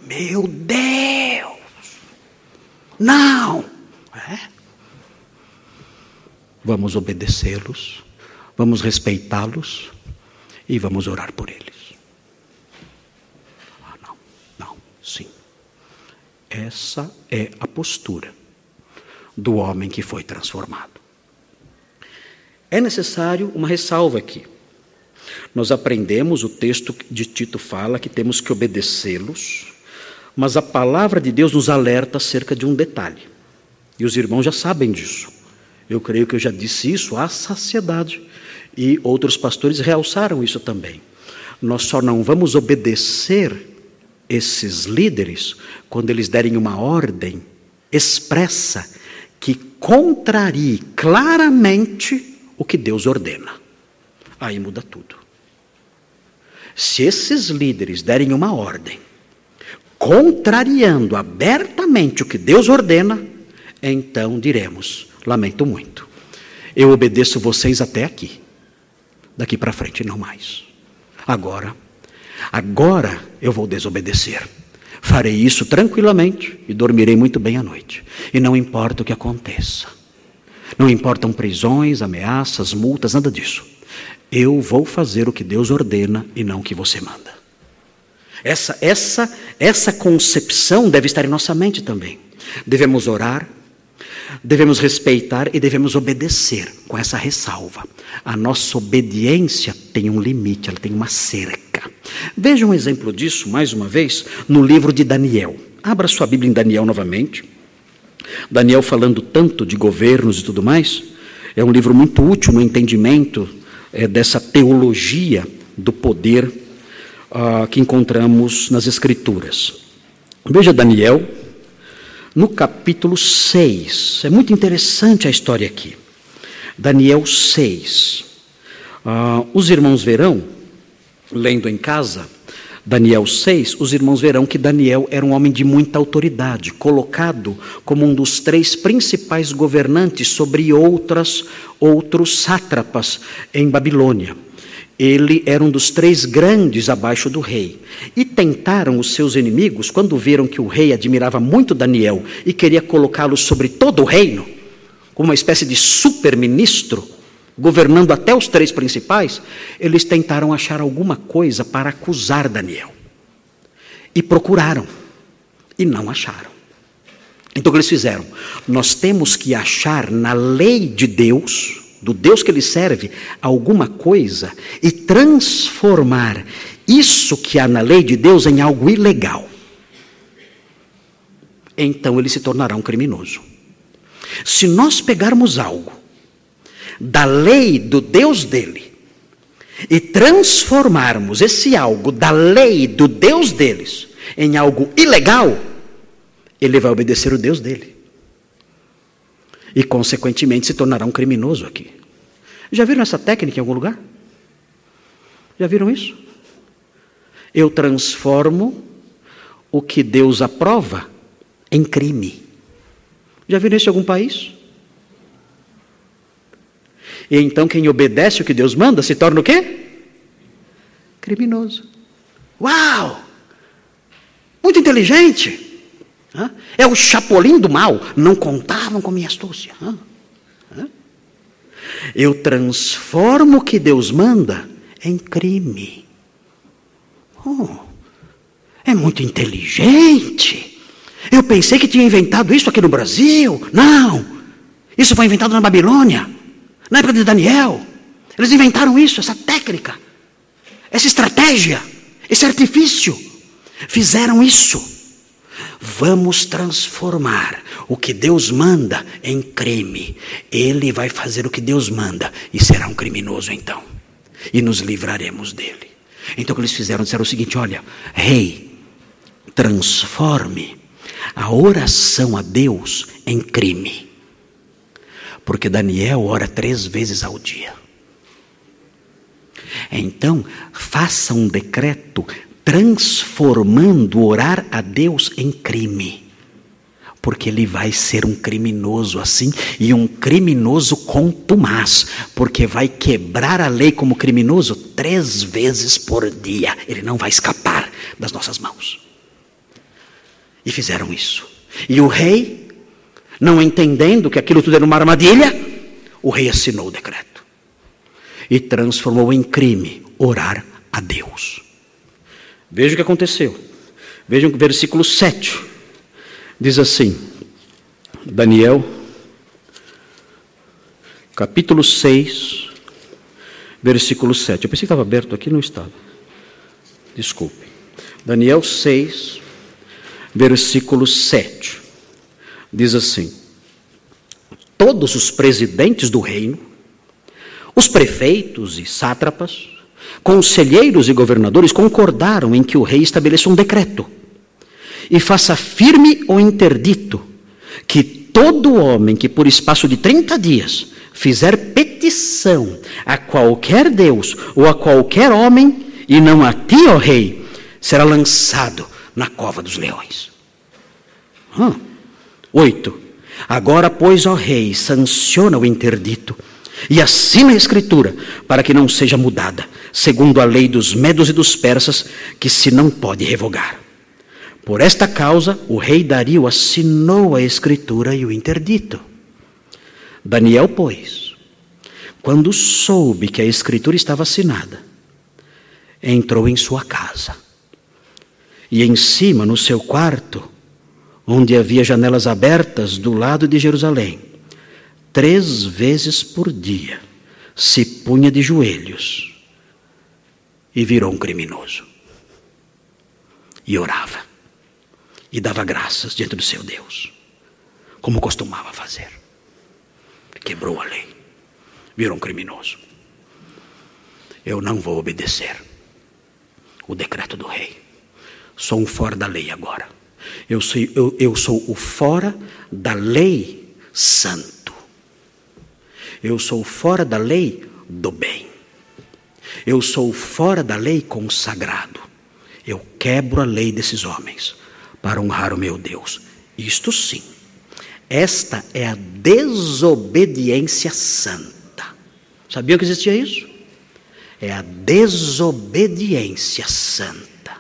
Speaker 1: Meu Deus! Não! É? Vamos obedecê-los, vamos respeitá-los e vamos orar por eles. Ah, não, não, sim. Essa é a postura do homem que foi transformado. É necessário uma ressalva aqui. Nós aprendemos, o texto de Tito fala que temos que obedecê-los, Mas a palavra de Deus nos alerta acerca de um detalhe. E os irmãos já sabem disso. Eu creio que eu já disse isso à saciedade. E outros pastores realçaram isso também. Nós só não vamos obedecer esses líderes quando eles derem uma ordem expressa que contrarie claramente o que Deus ordena. Aí muda tudo. Se esses líderes derem uma ordem contrariando abertamente o que Deus ordena, então diremos: lamento muito, eu obedeço vocês até aqui, daqui para frente não mais. Agora, agora eu vou desobedecer. Farei isso tranquilamente e dormirei muito bem à noite. E não importa o que aconteça. Não importam prisões, ameaças, multas, nada disso. Eu vou fazer o que Deus ordena e não o que você manda. Essa, essa, essa concepção deve estar em nossa mente também. Devemos orar, devemos respeitar e devemos obedecer com essa ressalva. A nossa obediência tem um limite, ela tem uma cerca. Veja um exemplo disso, mais uma vez, no livro de Daniel. Abra sua Bíblia em Daniel novamente. Daniel falando tanto de governos e tudo mais. É um livro muito útil no entendimento é, dessa teologia do poder uh, que encontramos nas Escrituras. Veja Daniel, no capítulo 6. É muito interessante a história aqui. Daniel 6. Uh, ah, os irmãos verão, lendo em casa, Daniel 6, os irmãos verão que Daniel era um homem de muita autoridade, colocado como um dos três principais governantes sobre outras outros sátrapas em Babilônia. Ele era um dos três grandes abaixo do rei. E tentaram os seus inimigos, quando viram que o rei admirava muito Daniel e queria colocá-lo sobre todo o reino, como uma espécie de super-ministro, governando até os três principais, eles tentaram achar alguma coisa para acusar Daniel. E procuraram, e não acharam. Então o que eles fizeram? Nós temos que achar na lei de Deus, do Deus que ele serve, alguma coisa e transformar isso que há na lei de Deus em algo ilegal. Então ele se tornará um criminoso. Se nós pegarmos algo da lei do Deus dele e transformarmos esse algo da lei do Deus deles em algo ilegal, ele vai obedecer o Deus dele. E, consequentemente, se tornará um criminoso aqui. Já viram essa técnica em algum lugar? Já viram isso? Eu transformo o que Deus aprova em crime. Já viram isso em algum país? E então quem obedece o que Deus manda se torna o quê? Criminoso. Uau! Muito inteligente. É o chapolim do mal. Não contavam com minha astúcia. Eu transformo o que Deus manda em crime. Oh, é muito inteligente. Eu pensei que tinha inventado isso aqui no Brasil. Não. Isso foi inventado na Babilônia. Na época de Daniel, eles inventaram isso, essa técnica, essa estratégia, esse artifício. Fizeram isso. Vamos transformar o que Deus manda em crime. Ele vai fazer o que Deus manda e será um criminoso então. E nos livraremos dele. Então o que eles fizeram? Disseram o seguinte: olha, rei, transforme a oração a Deus em crime. Porque Daniel ora três vezes ao dia. Então, faça um decreto transformando orar a Deus em crime. Porque ele vai ser um criminoso assim, e um criminoso contumaz, porque vai quebrar a lei como criminoso três vezes por dia. Ele não vai escapar das nossas mãos. E fizeram isso. E o rei não entendendo que aquilo tudo era uma armadilha, o rei assinou o decreto e transformou em crime orar a Deus. Veja o que aconteceu. Vejam o versículo 7. Diz assim: Daniel, capítulo 6, versículo 7. Eu pensei que estava aberto aqui, não estava. Desculpe. Daniel 6, versículo 7. Diz assim: Todos os presidentes do reino, os prefeitos e sátrapas, conselheiros e governadores concordaram em que o rei estabeleça um decreto e faça firme o interdito que todo homem que por espaço de 30 dias fizer petição a qualquer Deus ou a qualquer homem, e não a ti, ó rei, será lançado na cova dos leões. Hum. Oito. Agora, pois, ó rei, sanciona o interdito e assina a escritura para que não seja mudada, segundo a lei dos medos e dos persas, que se não pode revogar. Por esta causa, o rei Dario assinou a escritura e o interdito. Daniel, pois, quando soube que a escritura estava assinada, entrou em sua casa. E em cima, no seu quarto, onde havia janelas abertas do lado de Jerusalém, três vezes por dia se punha de joelhos e virou um criminoso. E orava. E dava graças diante do seu Deus, como costumava fazer. Quebrou a lei, virou um criminoso. Eu não vou obedecer o decreto do rei. Sou um fora da lei agora. Eu sou, eu, eu sou o fora da lei santo. Eu sou fora da lei do bem. Eu sou fora da lei consagrado. Eu quebro a lei desses homens para honrar o meu Deus. Isto sim. Esta é a desobediência santa. Sabiam que existia isso? É a desobediência santa.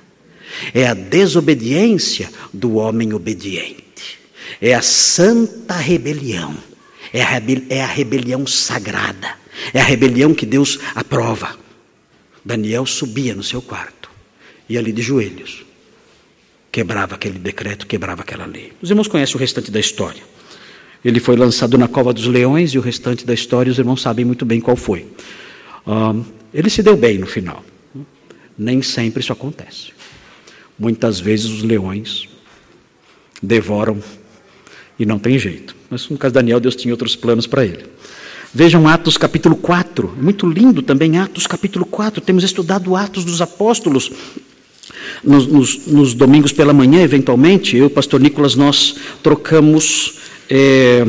Speaker 1: É a desobediência do homem obediente. É a santa rebelião. É a, é a rebelião sagrada. É a rebelião que Deus aprova. Daniel subia no seu quarto e ali de joelhos quebrava aquele decreto, quebrava aquela lei. Os irmãos conhecem o restante da história. Ele foi lançado na cova dos leões e o restante da história os irmãos sabem muito bem qual foi. Um, ele se deu bem no final. Nem sempre isso acontece. Muitas vezes os leões devoram e não tem jeito. Mas no caso de Daniel, Deus tinha outros planos para ele. Vejam Atos capítulo 4, muito lindo também Atos capítulo 4. Temos estudado Atos dos Apóstolos nos, nos, nos domingos pela manhã, eventualmente. Eu, pastor Nicolas, nós trocamos, é,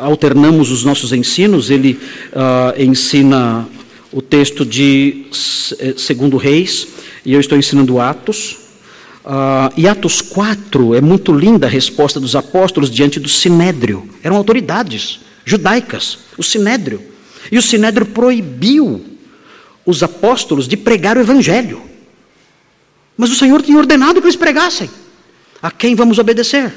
Speaker 1: alternamos os nossos ensinos. Ele uh, ensina o texto de eh, Segundo Reis e eu estou ensinando Atos. Uh, e Atos 4 é muito linda a resposta dos apóstolos diante do sinédrio. Eram autoridades judaicas, o sinédrio. E o sinédrio proibiu os apóstolos de pregar o evangelho. Mas o Senhor tinha ordenado que eles pregassem. A quem vamos obedecer?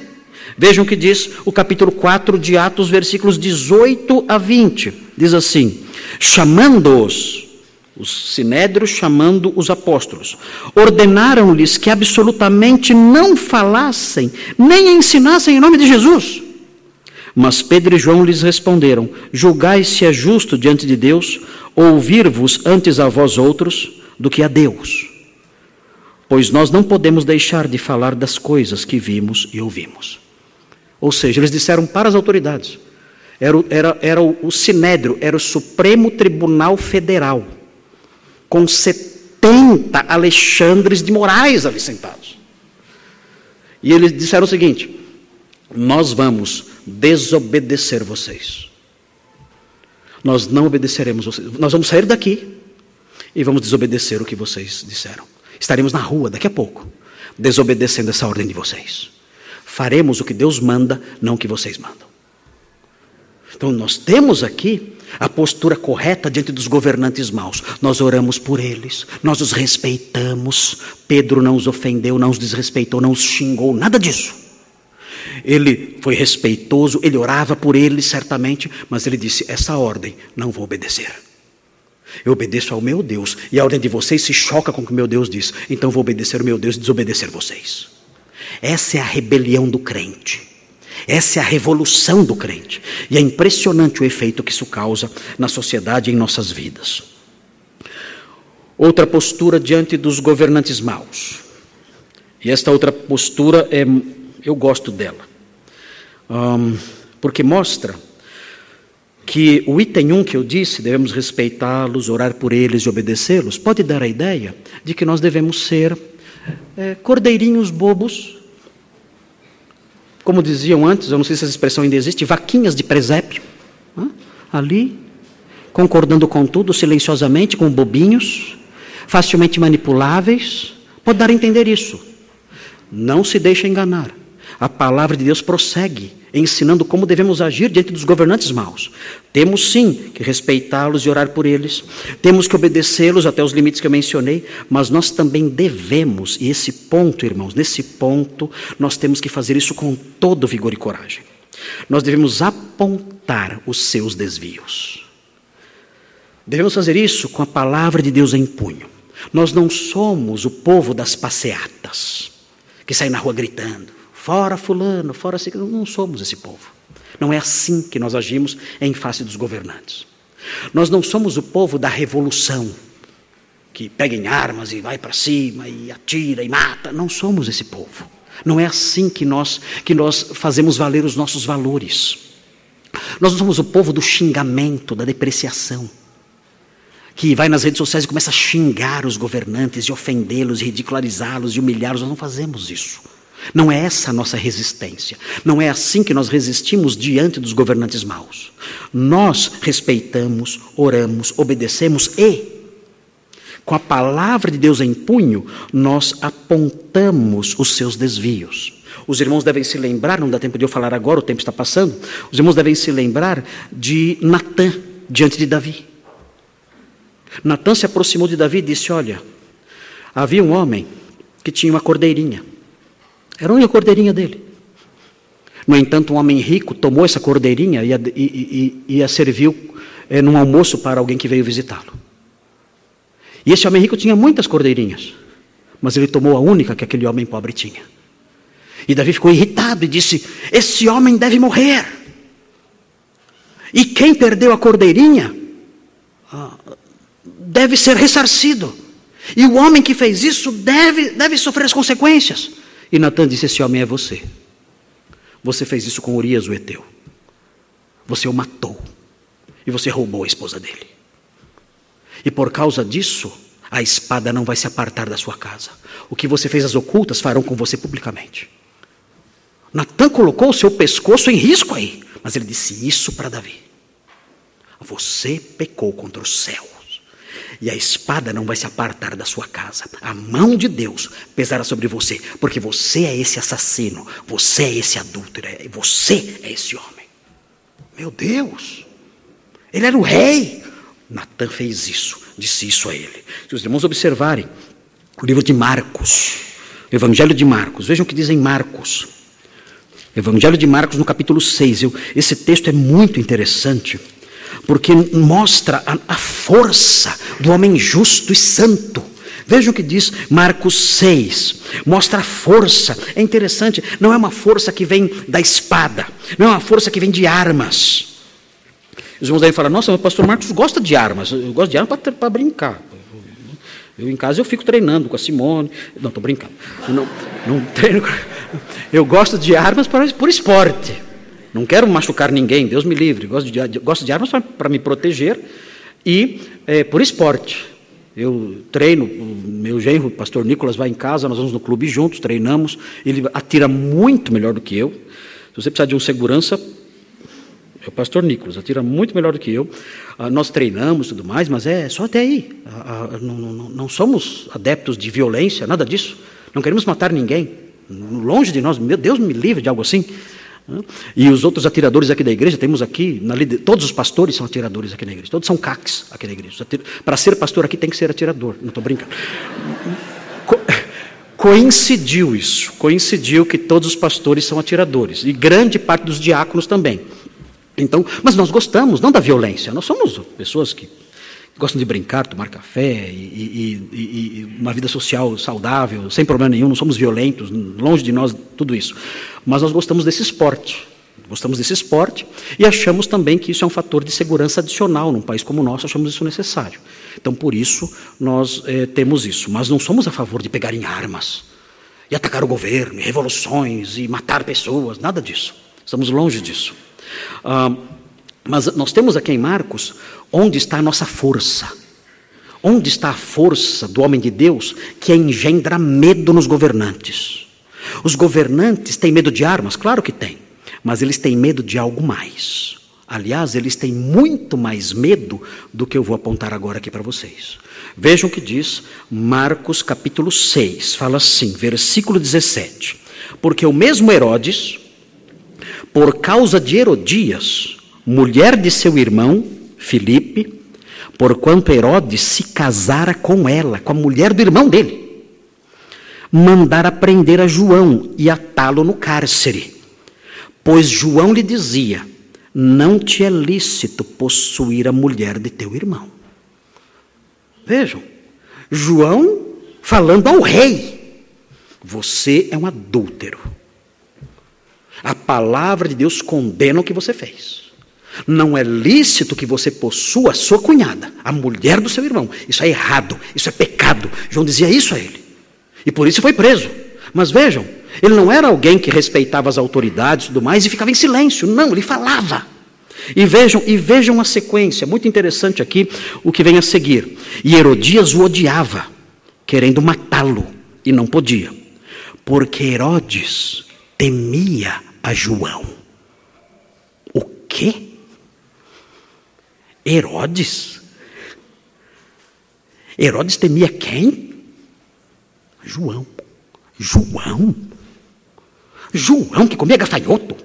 Speaker 1: Vejam o que diz o capítulo 4 de Atos, versículos 18 a 20. Diz assim: Chamando-os, os sinédrios chamando os apóstolos, ordenaram-lhes que absolutamente não falassem, nem ensinassem em nome de Jesus. Mas Pedro e João lhes responderam: Julgai se é justo diante de Deus ouvir-vos antes a vós outros do que a Deus. Pois nós não podemos deixar de falar das coisas que vimos e ouvimos. Ou seja, eles disseram para as autoridades: era, era, era o, o Sinédrio, era o Supremo Tribunal Federal com 70 Alexandres de Moraes ali sentados. E eles disseram o seguinte: Nós vamos desobedecer vocês. Nós não obedeceremos vocês. Nós vamos sair daqui e vamos desobedecer o que vocês disseram. Estaremos na rua daqui a pouco, desobedecendo essa ordem de vocês. Faremos o que Deus manda, não o que vocês mandam. Então, nós temos aqui a postura correta diante dos governantes maus. Nós oramos por eles, nós os respeitamos. Pedro não os ofendeu, não os desrespeitou, não os xingou, nada disso. Ele foi respeitoso, ele orava por eles certamente, mas ele disse: Essa ordem não vou obedecer. Eu obedeço ao meu Deus, e a ordem de vocês se choca com o que o meu Deus diz, então vou obedecer ao meu Deus e desobedecer vocês. Essa é a rebelião do crente. Essa é a revolução do crente. E é impressionante o efeito que isso causa na sociedade e em nossas vidas. Outra postura diante dos governantes maus. E esta outra postura é eu gosto dela, um, porque mostra que o item 1 que eu disse, devemos respeitá-los, orar por eles e obedecê-los, pode dar a ideia de que nós devemos ser é, cordeirinhos bobos, como diziam antes, eu não sei se essa expressão ainda existe, vaquinhas de presépio, né? ali, concordando com tudo silenciosamente, com bobinhos, facilmente manipuláveis, pode dar a entender isso. Não se deixe enganar. A palavra de Deus prossegue ensinando como devemos agir diante dos governantes maus. Temos sim que respeitá-los e orar por eles, temos que obedecê-los até os limites que eu mencionei, mas nós também devemos, e esse ponto, irmãos, nesse ponto, nós temos que fazer isso com todo vigor e coragem. Nós devemos apontar os seus desvios. Devemos fazer isso com a palavra de Deus em punho. Nós não somos o povo das passeatas, que sai na rua gritando. Fora fulano, fora ciclano. Não somos esse povo. Não é assim que nós agimos em face dos governantes. Nós não somos o povo da revolução, que pega em armas e vai para cima e atira e mata. Não somos esse povo. Não é assim que nós, que nós fazemos valer os nossos valores. Nós não somos o povo do xingamento, da depreciação, que vai nas redes sociais e começa a xingar os governantes, e ofendê-los, ridicularizá-los e humilhá-los. Nós não fazemos isso. Não é essa a nossa resistência. Não é assim que nós resistimos diante dos governantes maus. Nós respeitamos, oramos, obedecemos e, com a palavra de Deus em punho, nós apontamos os seus desvios. Os irmãos devem se lembrar, não dá tempo de eu falar agora, o tempo está passando. Os irmãos devem se lembrar de Natã diante de Davi. Natã se aproximou de Davi e disse: Olha, havia um homem que tinha uma cordeirinha. Era a única cordeirinha dele. No entanto, um homem rico tomou essa cordeirinha e a, e, e, e a serviu é, num almoço para alguém que veio visitá-lo. E esse homem rico tinha muitas cordeirinhas, mas ele tomou a única que aquele homem pobre tinha. E Davi ficou irritado e disse: Esse homem deve morrer. E quem perdeu a cordeirinha ah, deve ser ressarcido. E o homem que fez isso deve, deve sofrer as consequências. E Natan disse: Esse homem é você. Você fez isso com Urias, o Eteu. Você o matou. E você roubou a esposa dele. E por causa disso, a espada não vai se apartar da sua casa. O que você fez às ocultas farão com você publicamente. Natan colocou o seu pescoço em risco aí. Mas ele disse isso para Davi. Você pecou contra o céu e a espada não vai se apartar da sua casa. A mão de Deus pesará sobre você, porque você é esse assassino, você é esse adúltero, é, você é esse homem. Meu Deus, ele era o rei. Natan fez isso, disse isso a ele. Se os irmãos observarem o livro de Marcos, o Evangelho de Marcos, vejam o que dizem Marcos. Evangelho de Marcos, no capítulo 6. Eu, esse texto é muito interessante porque mostra a, a força do homem justo e santo. Vejam o que diz Marcos 6. Mostra a força. É interessante, não é uma força que vem da espada, não é uma força que vem de armas. Os irmãos devem falar: Nossa, o pastor Marcos gosta de armas. Eu gosto de armas para brincar. Eu em casa eu fico treinando com a Simone. Não, estou brincando. Eu não, não treino. Eu gosto de armas para, por esporte. Não quero machucar ninguém, Deus me livre. Gosto de, gosto de armas para me proteger e é, por esporte. Eu treino, meu genro, o pastor Nicolas, vai em casa, nós vamos no clube juntos, treinamos. Ele atira muito melhor do que eu. Se você precisar de um segurança, é o pastor Nicolas, atira muito melhor do que eu. Ah, nós treinamos tudo mais, mas é só até aí. Ah, ah, não, não, não somos adeptos de violência, nada disso. Não queremos matar ninguém. Longe de nós, meu Deus me livre de algo assim. E os outros atiradores aqui da igreja, temos aqui, na, todos os pastores são atiradores aqui na igreja, todos são caques aqui na igreja. Para ser pastor aqui tem que ser atirador, não estou brincando. Co [LAUGHS] coincidiu isso, coincidiu que todos os pastores são atiradores, e grande parte dos diáconos também. Então, mas nós gostamos, não da violência, nós somos pessoas que gostam de brincar, tomar café e, e, e, uma vida social saudável, sem problema nenhum, não somos violentos, longe de nós tudo isso. Mas nós gostamos desse esporte, gostamos desse esporte e achamos também que isso é um fator de segurança adicional num país como o nosso, achamos isso necessário. Então, por isso, nós é, temos isso. Mas não somos a favor de pegar em armas. e atacar o governo, e revoluções, e matar pessoas, nada disso. Estamos longe disso. Ah, mas nós temos aqui em Marcos onde está a nossa força. Onde está a força do homem de Deus que engendra medo nos governantes? Os governantes têm medo de armas? Claro que têm, mas eles têm medo de algo mais. Aliás, eles têm muito mais medo do que eu vou apontar agora aqui para vocês. Vejam o que diz Marcos capítulo 6, fala assim, versículo 17: Porque o mesmo Herodes, por causa de Herodias, mulher de seu irmão Filipe, porquanto Herodes se casara com ela, com a mulher do irmão dele, mandara prender a João e atá-lo no cárcere. Pois João lhe dizia: Não te é lícito possuir a mulher de teu irmão. Vejam, João falando ao rei: Você é um adúltero. A palavra de Deus condena o que você fez. Não é lícito que você possua a sua cunhada, a mulher do seu irmão. Isso é errado, isso é pecado. João dizia isso a ele. E por isso foi preso. Mas vejam, ele não era alguém que respeitava as autoridades e tudo mais e ficava em silêncio. Não, ele falava. E vejam, e vejam a sequência, muito interessante aqui o que vem a seguir. E Herodias o odiava, querendo matá-lo, e não podia, porque Herodes temia a João. O quê? Herodes? Herodes temia quem? João. João. João que comia gafanhoto.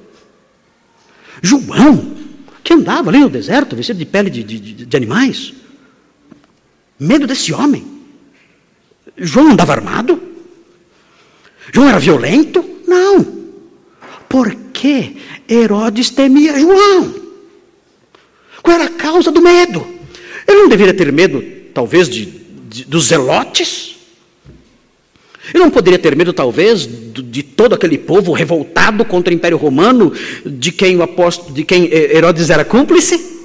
Speaker 1: João que andava ali no deserto, vestido de pele de, de, de animais. Medo desse homem. João andava armado? João era violento? Não. Por que Herodes temia João? Qual era a causa do medo? Ele não deveria ter medo, talvez, de, de dos zelotes? Ele não poderia ter medo, talvez, de todo aquele povo revoltado contra o Império Romano, de quem o apóstolo, de quem Herodes era cúmplice?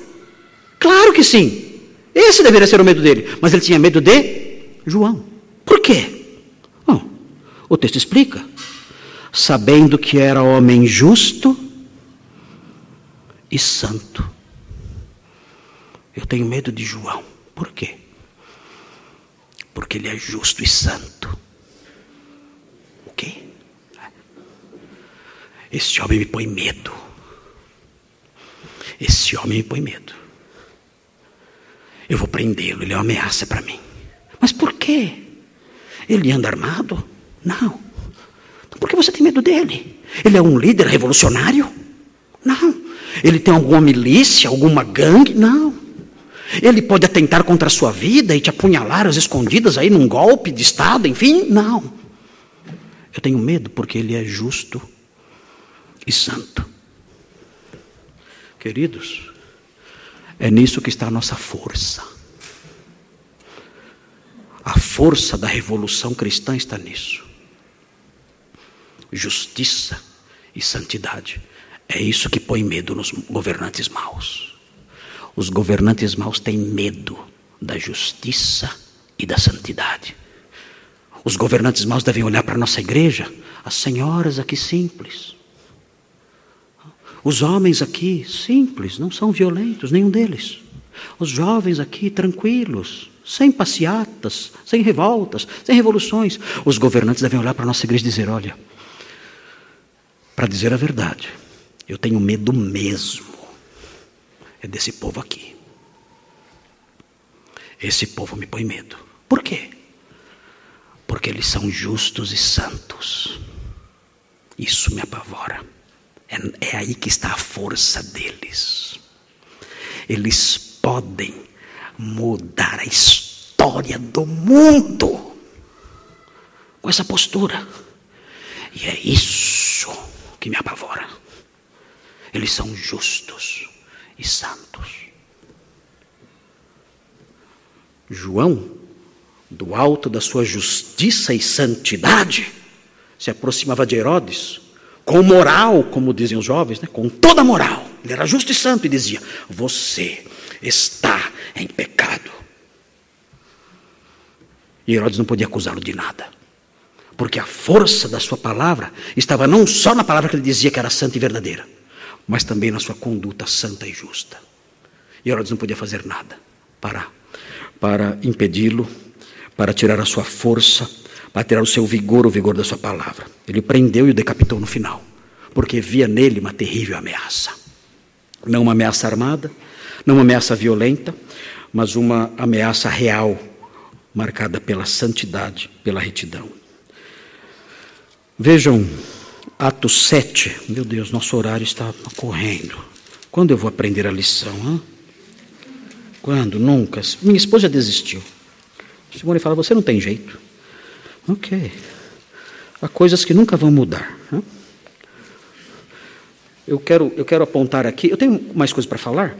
Speaker 1: Claro que sim. Esse deveria ser o medo dele. Mas ele tinha medo de João. Por quê? Bom, o texto explica. Sabendo que era homem justo e santo. Eu tenho medo de João. Por quê? Porque ele é justo e santo. Esse homem me põe medo. Esse homem me põe medo. Eu vou prendê-lo, ele é uma ameaça para mim. Mas por quê? Ele anda armado? Não. Então por que você tem medo dele? Ele é um líder revolucionário? Não. Ele tem alguma milícia, alguma gangue? Não. Ele pode atentar contra a sua vida e te apunhalar às escondidas aí num golpe de Estado, enfim? Não. Eu tenho medo porque ele é justo e santo. Queridos, é nisso que está a nossa força. A força da revolução cristã está nisso. Justiça e santidade. É isso que põe medo nos governantes maus. Os governantes maus têm medo da justiça e da santidade. Os governantes maus devem olhar para a nossa igreja, as senhoras aqui simples, os homens aqui, simples, não são violentos, nenhum deles. Os jovens aqui, tranquilos, sem passeatas, sem revoltas, sem revoluções. Os governantes devem olhar para a nossa igreja e dizer: olha, para dizer a verdade, eu tenho medo mesmo, é desse povo aqui. Esse povo me põe medo. Por quê? Porque eles são justos e santos. Isso me apavora. É, é aí que está a força deles. Eles podem mudar a história do mundo com essa postura. E é isso que me apavora. Eles são justos e santos. João, do alto da sua justiça e santidade, se aproximava de Herodes com moral, como dizem os jovens, né? com toda moral. Ele era justo e santo e dizia: Você está em pecado. E Herodes não podia acusá-lo de nada, Porque a força da sua palavra estava não só na palavra que ele dizia que era santa e verdadeira, mas também na sua conduta santa e justa. E Herodes não podia fazer nada para, para impedi-lo, para tirar a sua força, para tirar o seu vigor, o vigor da sua palavra. Ele prendeu e o decapitou no final, porque via nele uma terrível ameaça. Não uma ameaça armada, não uma ameaça violenta, mas uma ameaça real, marcada pela santidade, pela retidão. Vejam Atos 7. Meu Deus, nosso horário está correndo. Quando eu vou aprender a lição? Hein? Quando? Nunca. Minha esposa desistiu. Simone fala: Você não tem jeito. Ok. Há coisas que nunca vão mudar. Hein? Eu quero, eu quero apontar aqui. Eu tenho mais coisas para falar,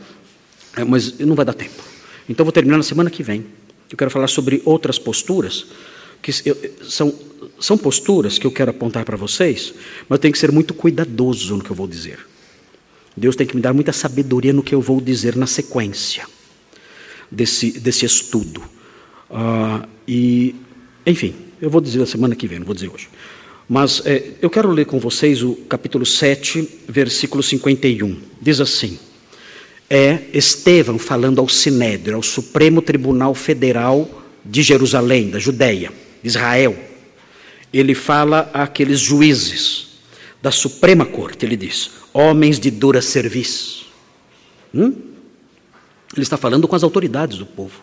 Speaker 1: é, mas não vai dar tempo. Então vou terminar na semana que vem. Eu quero falar sobre outras posturas que eu, são, são posturas que eu quero apontar para vocês, mas eu tenho que ser muito cuidadoso no que eu vou dizer. Deus tem que me dar muita sabedoria no que eu vou dizer na sequência desse, desse estudo. Uh, e, enfim, eu vou dizer na semana que vem, não vou dizer hoje. Mas é, eu quero ler com vocês o capítulo 7, versículo 51. Diz assim: É Estevão falando ao Sinédrio, ao Supremo Tribunal Federal de Jerusalém, da Judéia, Israel. Ele fala àqueles juízes da Suprema Corte, ele diz: Homens de dura serviço. Hum? Ele está falando com as autoridades do povo.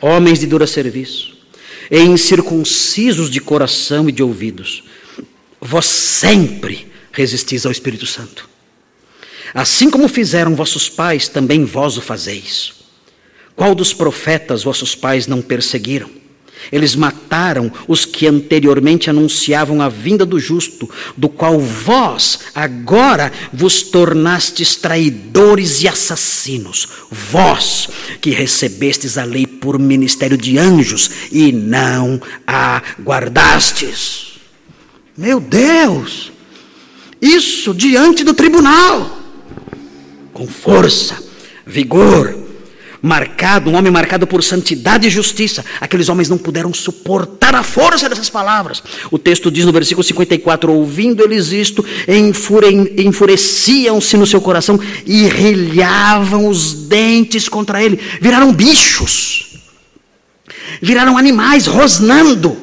Speaker 1: Homens de dura serviço e incircuncisos de coração e de ouvidos, vós sempre resistis ao Espírito Santo. Assim como fizeram vossos pais, também vós o fazeis. Qual dos profetas vossos pais não perseguiram? Eles mataram os que anteriormente anunciavam a vinda do justo, do qual vós agora vos tornastes traidores e assassinos. Vós que recebestes a lei por ministério de anjos e não a guardastes. Meu Deus! Isso diante do tribunal, com força, vigor, marcado, um homem marcado por santidade e justiça. Aqueles homens não puderam suportar a força dessas palavras. O texto diz no versículo 54: Ouvindo eles isto, enfureciam-se no seu coração e rilhavam os dentes contra ele. Viraram bichos, viraram animais, rosnando.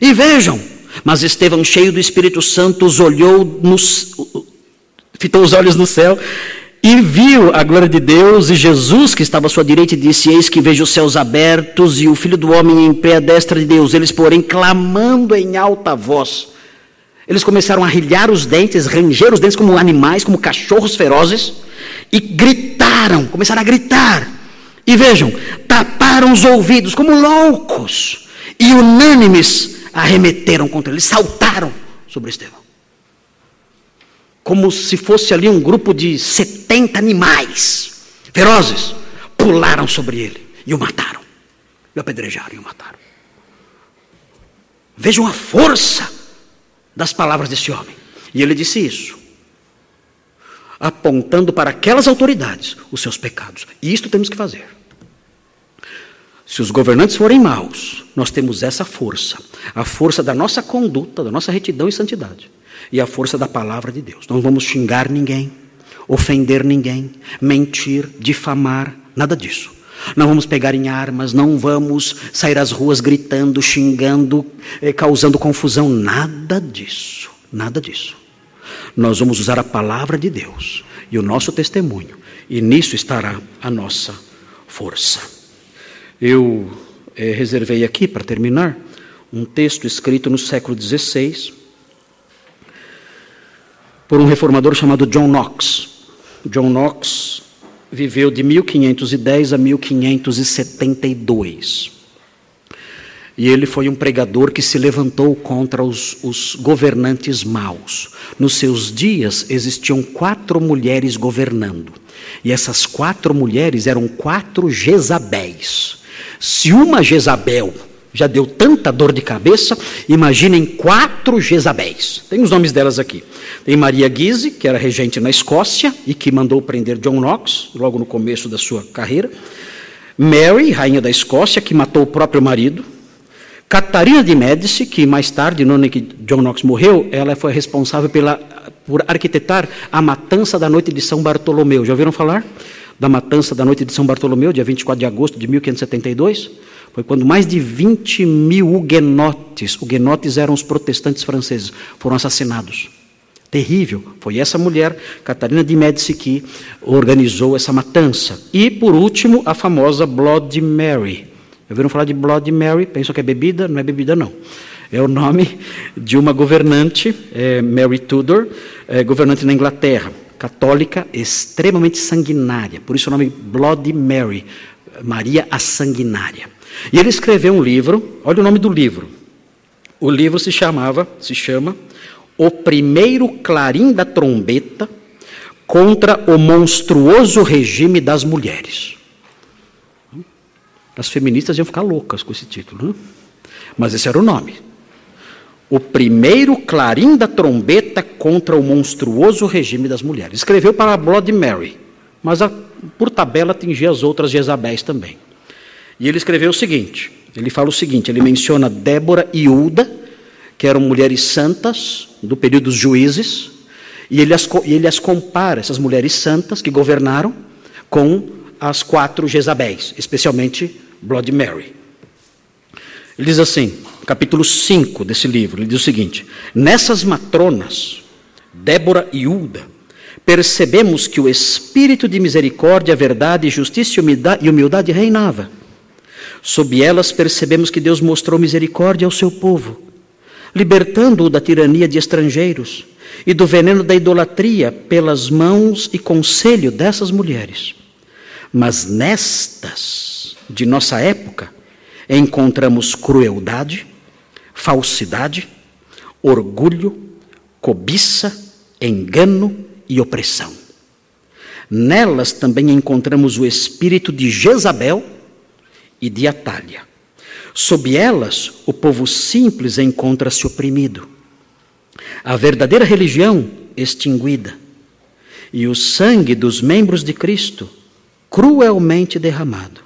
Speaker 1: E vejam, mas Estevão, cheio do Espírito Santo, os olhou, nos, fitou os olhos no céu e viu a glória de Deus e Jesus que estava à sua direita e disse: Eis que vejo os céus abertos e o filho do homem em pé à destra de Deus. Eles, porém, clamando em alta voz. Eles começaram a rilhar os dentes, ranger os dentes como animais, como cachorros ferozes, e gritaram, começaram a gritar. E vejam, taparam os ouvidos como loucos, e unânimes arremeteram contra ele, saltaram sobre Estevão como se fosse ali um grupo de 70 animais ferozes, pularam sobre ele e o mataram. E o apedrejaram e o mataram. Vejam a força das palavras desse homem. E ele disse isso, apontando para aquelas autoridades os seus pecados. E isto temos que fazer. Se os governantes forem maus, nós temos essa força, a força da nossa conduta, da nossa retidão e santidade e a força da palavra de Deus. Não vamos xingar ninguém, ofender ninguém, mentir, difamar, nada disso. Não vamos pegar em armas, não vamos sair às ruas gritando, xingando, eh, causando confusão, nada disso, nada disso. Nós vamos usar a palavra de Deus e o nosso testemunho, e nisso estará a nossa força. Eu eh, reservei aqui, para terminar, um texto escrito no século XVI, por um reformador chamado John Knox. John Knox viveu de 1510 a 1572. E ele foi um pregador que se levantou contra os, os, governantes maus. Nos seus dias existiam quatro mulheres governando. E essas quatro mulheres eram quatro Jezabéis. Se uma Jezabel já deu tanta dor de cabeça, imaginem quatro Jezabéis. Tem os nomes delas aqui. Tem Maria Guise, que era regente na Escócia e que mandou prender John Knox, logo no começo da sua carreira. Mary, rainha da Escócia, que matou o próprio marido. Catarina de Médici, que mais tarde, no ano que John Knox morreu, ela foi responsável pela, por arquitetar a matança da noite de São Bartolomeu. Já ouviram falar da matança da noite de São Bartolomeu, dia 24 de agosto de 1572? Foi quando mais de 20 mil huguenotes, huguenotes eram os protestantes franceses, foram assassinados. Terrível. Foi essa mulher, Catarina de Médici, que organizou essa matança. E, por último, a famosa Bloody Mary. Ouviram falar de Bloody Mary? Pensam que é bebida? Não é bebida, não. É o nome de uma governante, é Mary Tudor, é, governante na Inglaterra, católica, extremamente sanguinária. Por isso o nome Bloody Mary, Maria a Sanguinária. E ele escreveu um livro, olha o nome do livro. O livro se chamava, se chama O Primeiro Clarim da Trombeta contra o monstruoso regime das mulheres. As feministas iam ficar loucas com esse título, né? mas esse era o nome. O primeiro clarim da trombeta contra o monstruoso regime das mulheres. Escreveu para a Blood Mary, mas a, por tabela atingia as outras Jezabéis também. E ele escreveu o seguinte: ele fala o seguinte, ele menciona Débora e Uda, que eram mulheres santas do período dos juízes, e ele as, ele as compara, essas mulheres santas que governaram, com as quatro Jezabéis, especialmente Blood Mary. Ele diz assim, capítulo 5 desse livro, ele diz o seguinte: Nessas matronas, Débora e Uda, percebemos que o espírito de misericórdia, verdade, justiça e humildade reinava Sob elas percebemos que Deus mostrou misericórdia ao seu povo, libertando-o da tirania de estrangeiros e do veneno da idolatria pelas mãos e conselho dessas mulheres. Mas nestas de nossa época encontramos crueldade, falsidade, orgulho, cobiça, engano e opressão. Nelas também encontramos o espírito de Jezabel e de Atalha. Sob elas, o povo simples encontra-se oprimido. A verdadeira religião extinguida. E o sangue dos membros de Cristo cruelmente derramado.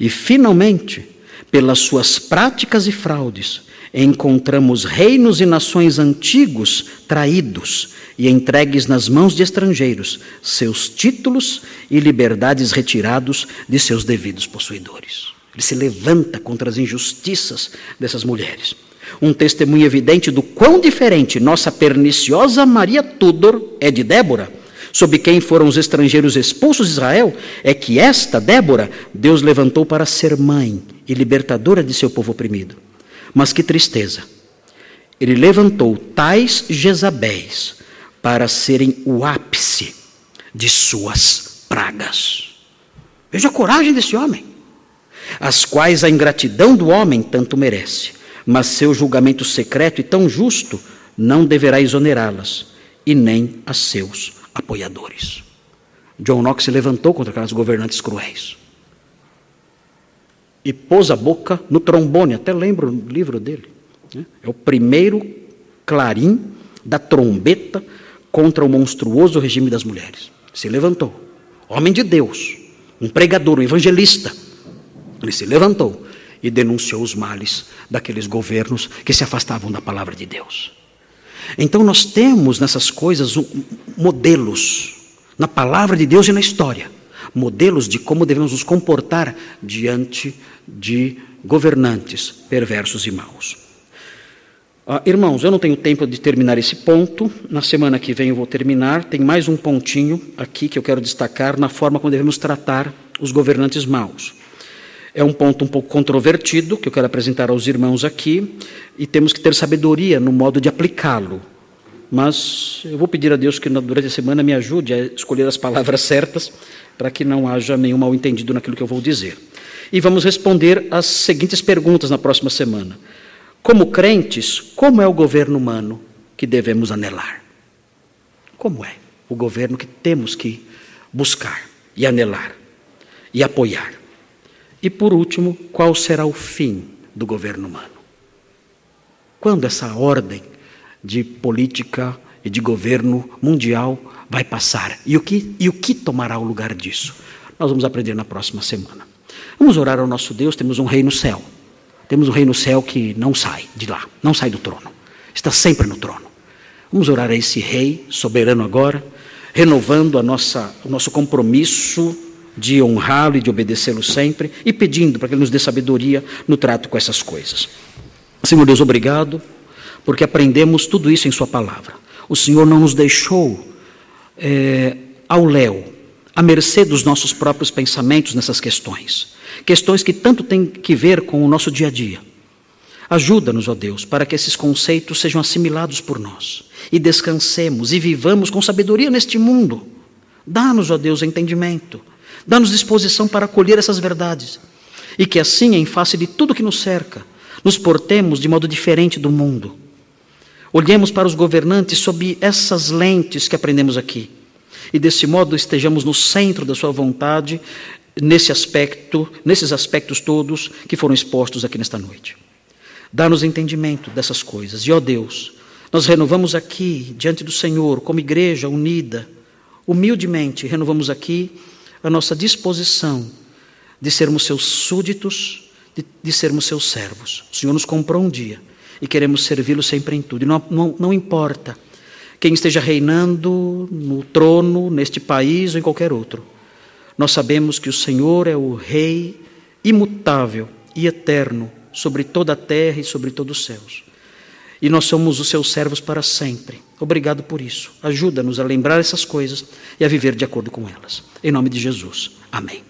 Speaker 1: E, finalmente, pelas suas práticas e fraudes, encontramos reinos e nações antigos traídos e entregues nas mãos de estrangeiros, seus títulos e liberdades retirados de seus devidos possuidores. Ele se levanta contra as injustiças dessas mulheres. Um testemunho evidente do quão diferente nossa perniciosa Maria Tudor é de Débora, sob quem foram os estrangeiros expulsos de Israel, é que esta Débora Deus levantou para ser mãe e libertadora de seu povo oprimido. Mas que tristeza! Ele levantou tais Jezabéis para serem o ápice de suas pragas. Veja a coragem desse homem, as quais a ingratidão do homem tanto merece, mas seu julgamento secreto e tão justo não deverá exonerá-las, e nem a seus apoiadores. John Knox se levantou contra aquelas governantes cruéis e pôs a boca no trombone, até lembro o livro dele. Né? É o primeiro clarim da trombeta contra o monstruoso regime das mulheres. Se levantou. Homem de Deus, um pregador, um evangelista. Ele se levantou e denunciou os males daqueles governos que se afastavam da palavra de Deus. Então nós temos nessas coisas modelos na palavra de Deus e na história, modelos de como devemos nos comportar diante de governantes perversos e maus. Ah, irmãos, eu não tenho tempo de terminar esse ponto. Na semana que vem eu vou terminar. Tem mais um pontinho aqui que eu quero destacar na forma como devemos tratar os governantes maus. É um ponto um pouco controvertido que eu quero apresentar aos irmãos aqui e temos que ter sabedoria no modo de aplicá-lo. Mas eu vou pedir a Deus que durante a semana me ajude a escolher as palavras certas para que não haja nenhum mal entendido naquilo que eu vou dizer. E vamos responder as seguintes perguntas na próxima semana. Como crentes, como é o governo humano que devemos anelar? Como é o governo que temos que buscar e anelar e apoiar? E por último, qual será o fim do governo humano? Quando essa ordem de política e de governo mundial vai passar? E o que, e o que tomará o lugar disso? Nós vamos aprender na próxima semana. Vamos orar ao nosso Deus, temos um rei no céu Temos um rei no céu que não sai de lá, não sai do trono. Está sempre no trono. Vamos orar a esse rei soberano agora, renovando a nossa, o nosso compromisso de honrá-lo e de obedecê-lo sempre e pedindo para que ele nos dê sabedoria no trato com essas coisas. Senhor Deus, obrigado, porque aprendemos tudo isso em Sua palavra. O Senhor não nos deixou é, ao léu, à mercê dos nossos próprios pensamentos nessas questões. Questões que tanto têm que ver com o nosso dia a dia. Ajuda-nos, ó Deus, para que esses conceitos sejam assimilados por nós e descansemos e vivamos com sabedoria neste mundo. Dá-nos, ó Deus, entendimento, dá-nos disposição para acolher essas verdades e que assim, em face de tudo que nos cerca, nos portemos de modo diferente do mundo. Olhemos para os governantes sob essas lentes que aprendemos aqui e desse modo estejamos no centro da sua vontade nesse aspecto, nesses aspectos todos que foram expostos aqui nesta noite. Dá-nos entendimento dessas coisas. E ó Deus, nós renovamos aqui diante do Senhor, como igreja unida, humildemente, renovamos aqui a nossa disposição de sermos seus súditos, de, de sermos seus servos. O Senhor nos comprou um dia e queremos servi-lo sempre em tudo. E não, não, não importa quem esteja reinando no trono, neste país ou em qualquer outro. Nós sabemos que o Senhor é o Rei imutável e eterno sobre toda a terra e sobre todos os céus. E nós somos os seus servos para sempre. Obrigado por isso. Ajuda-nos a lembrar essas coisas e a viver de acordo com elas. Em nome de Jesus. Amém.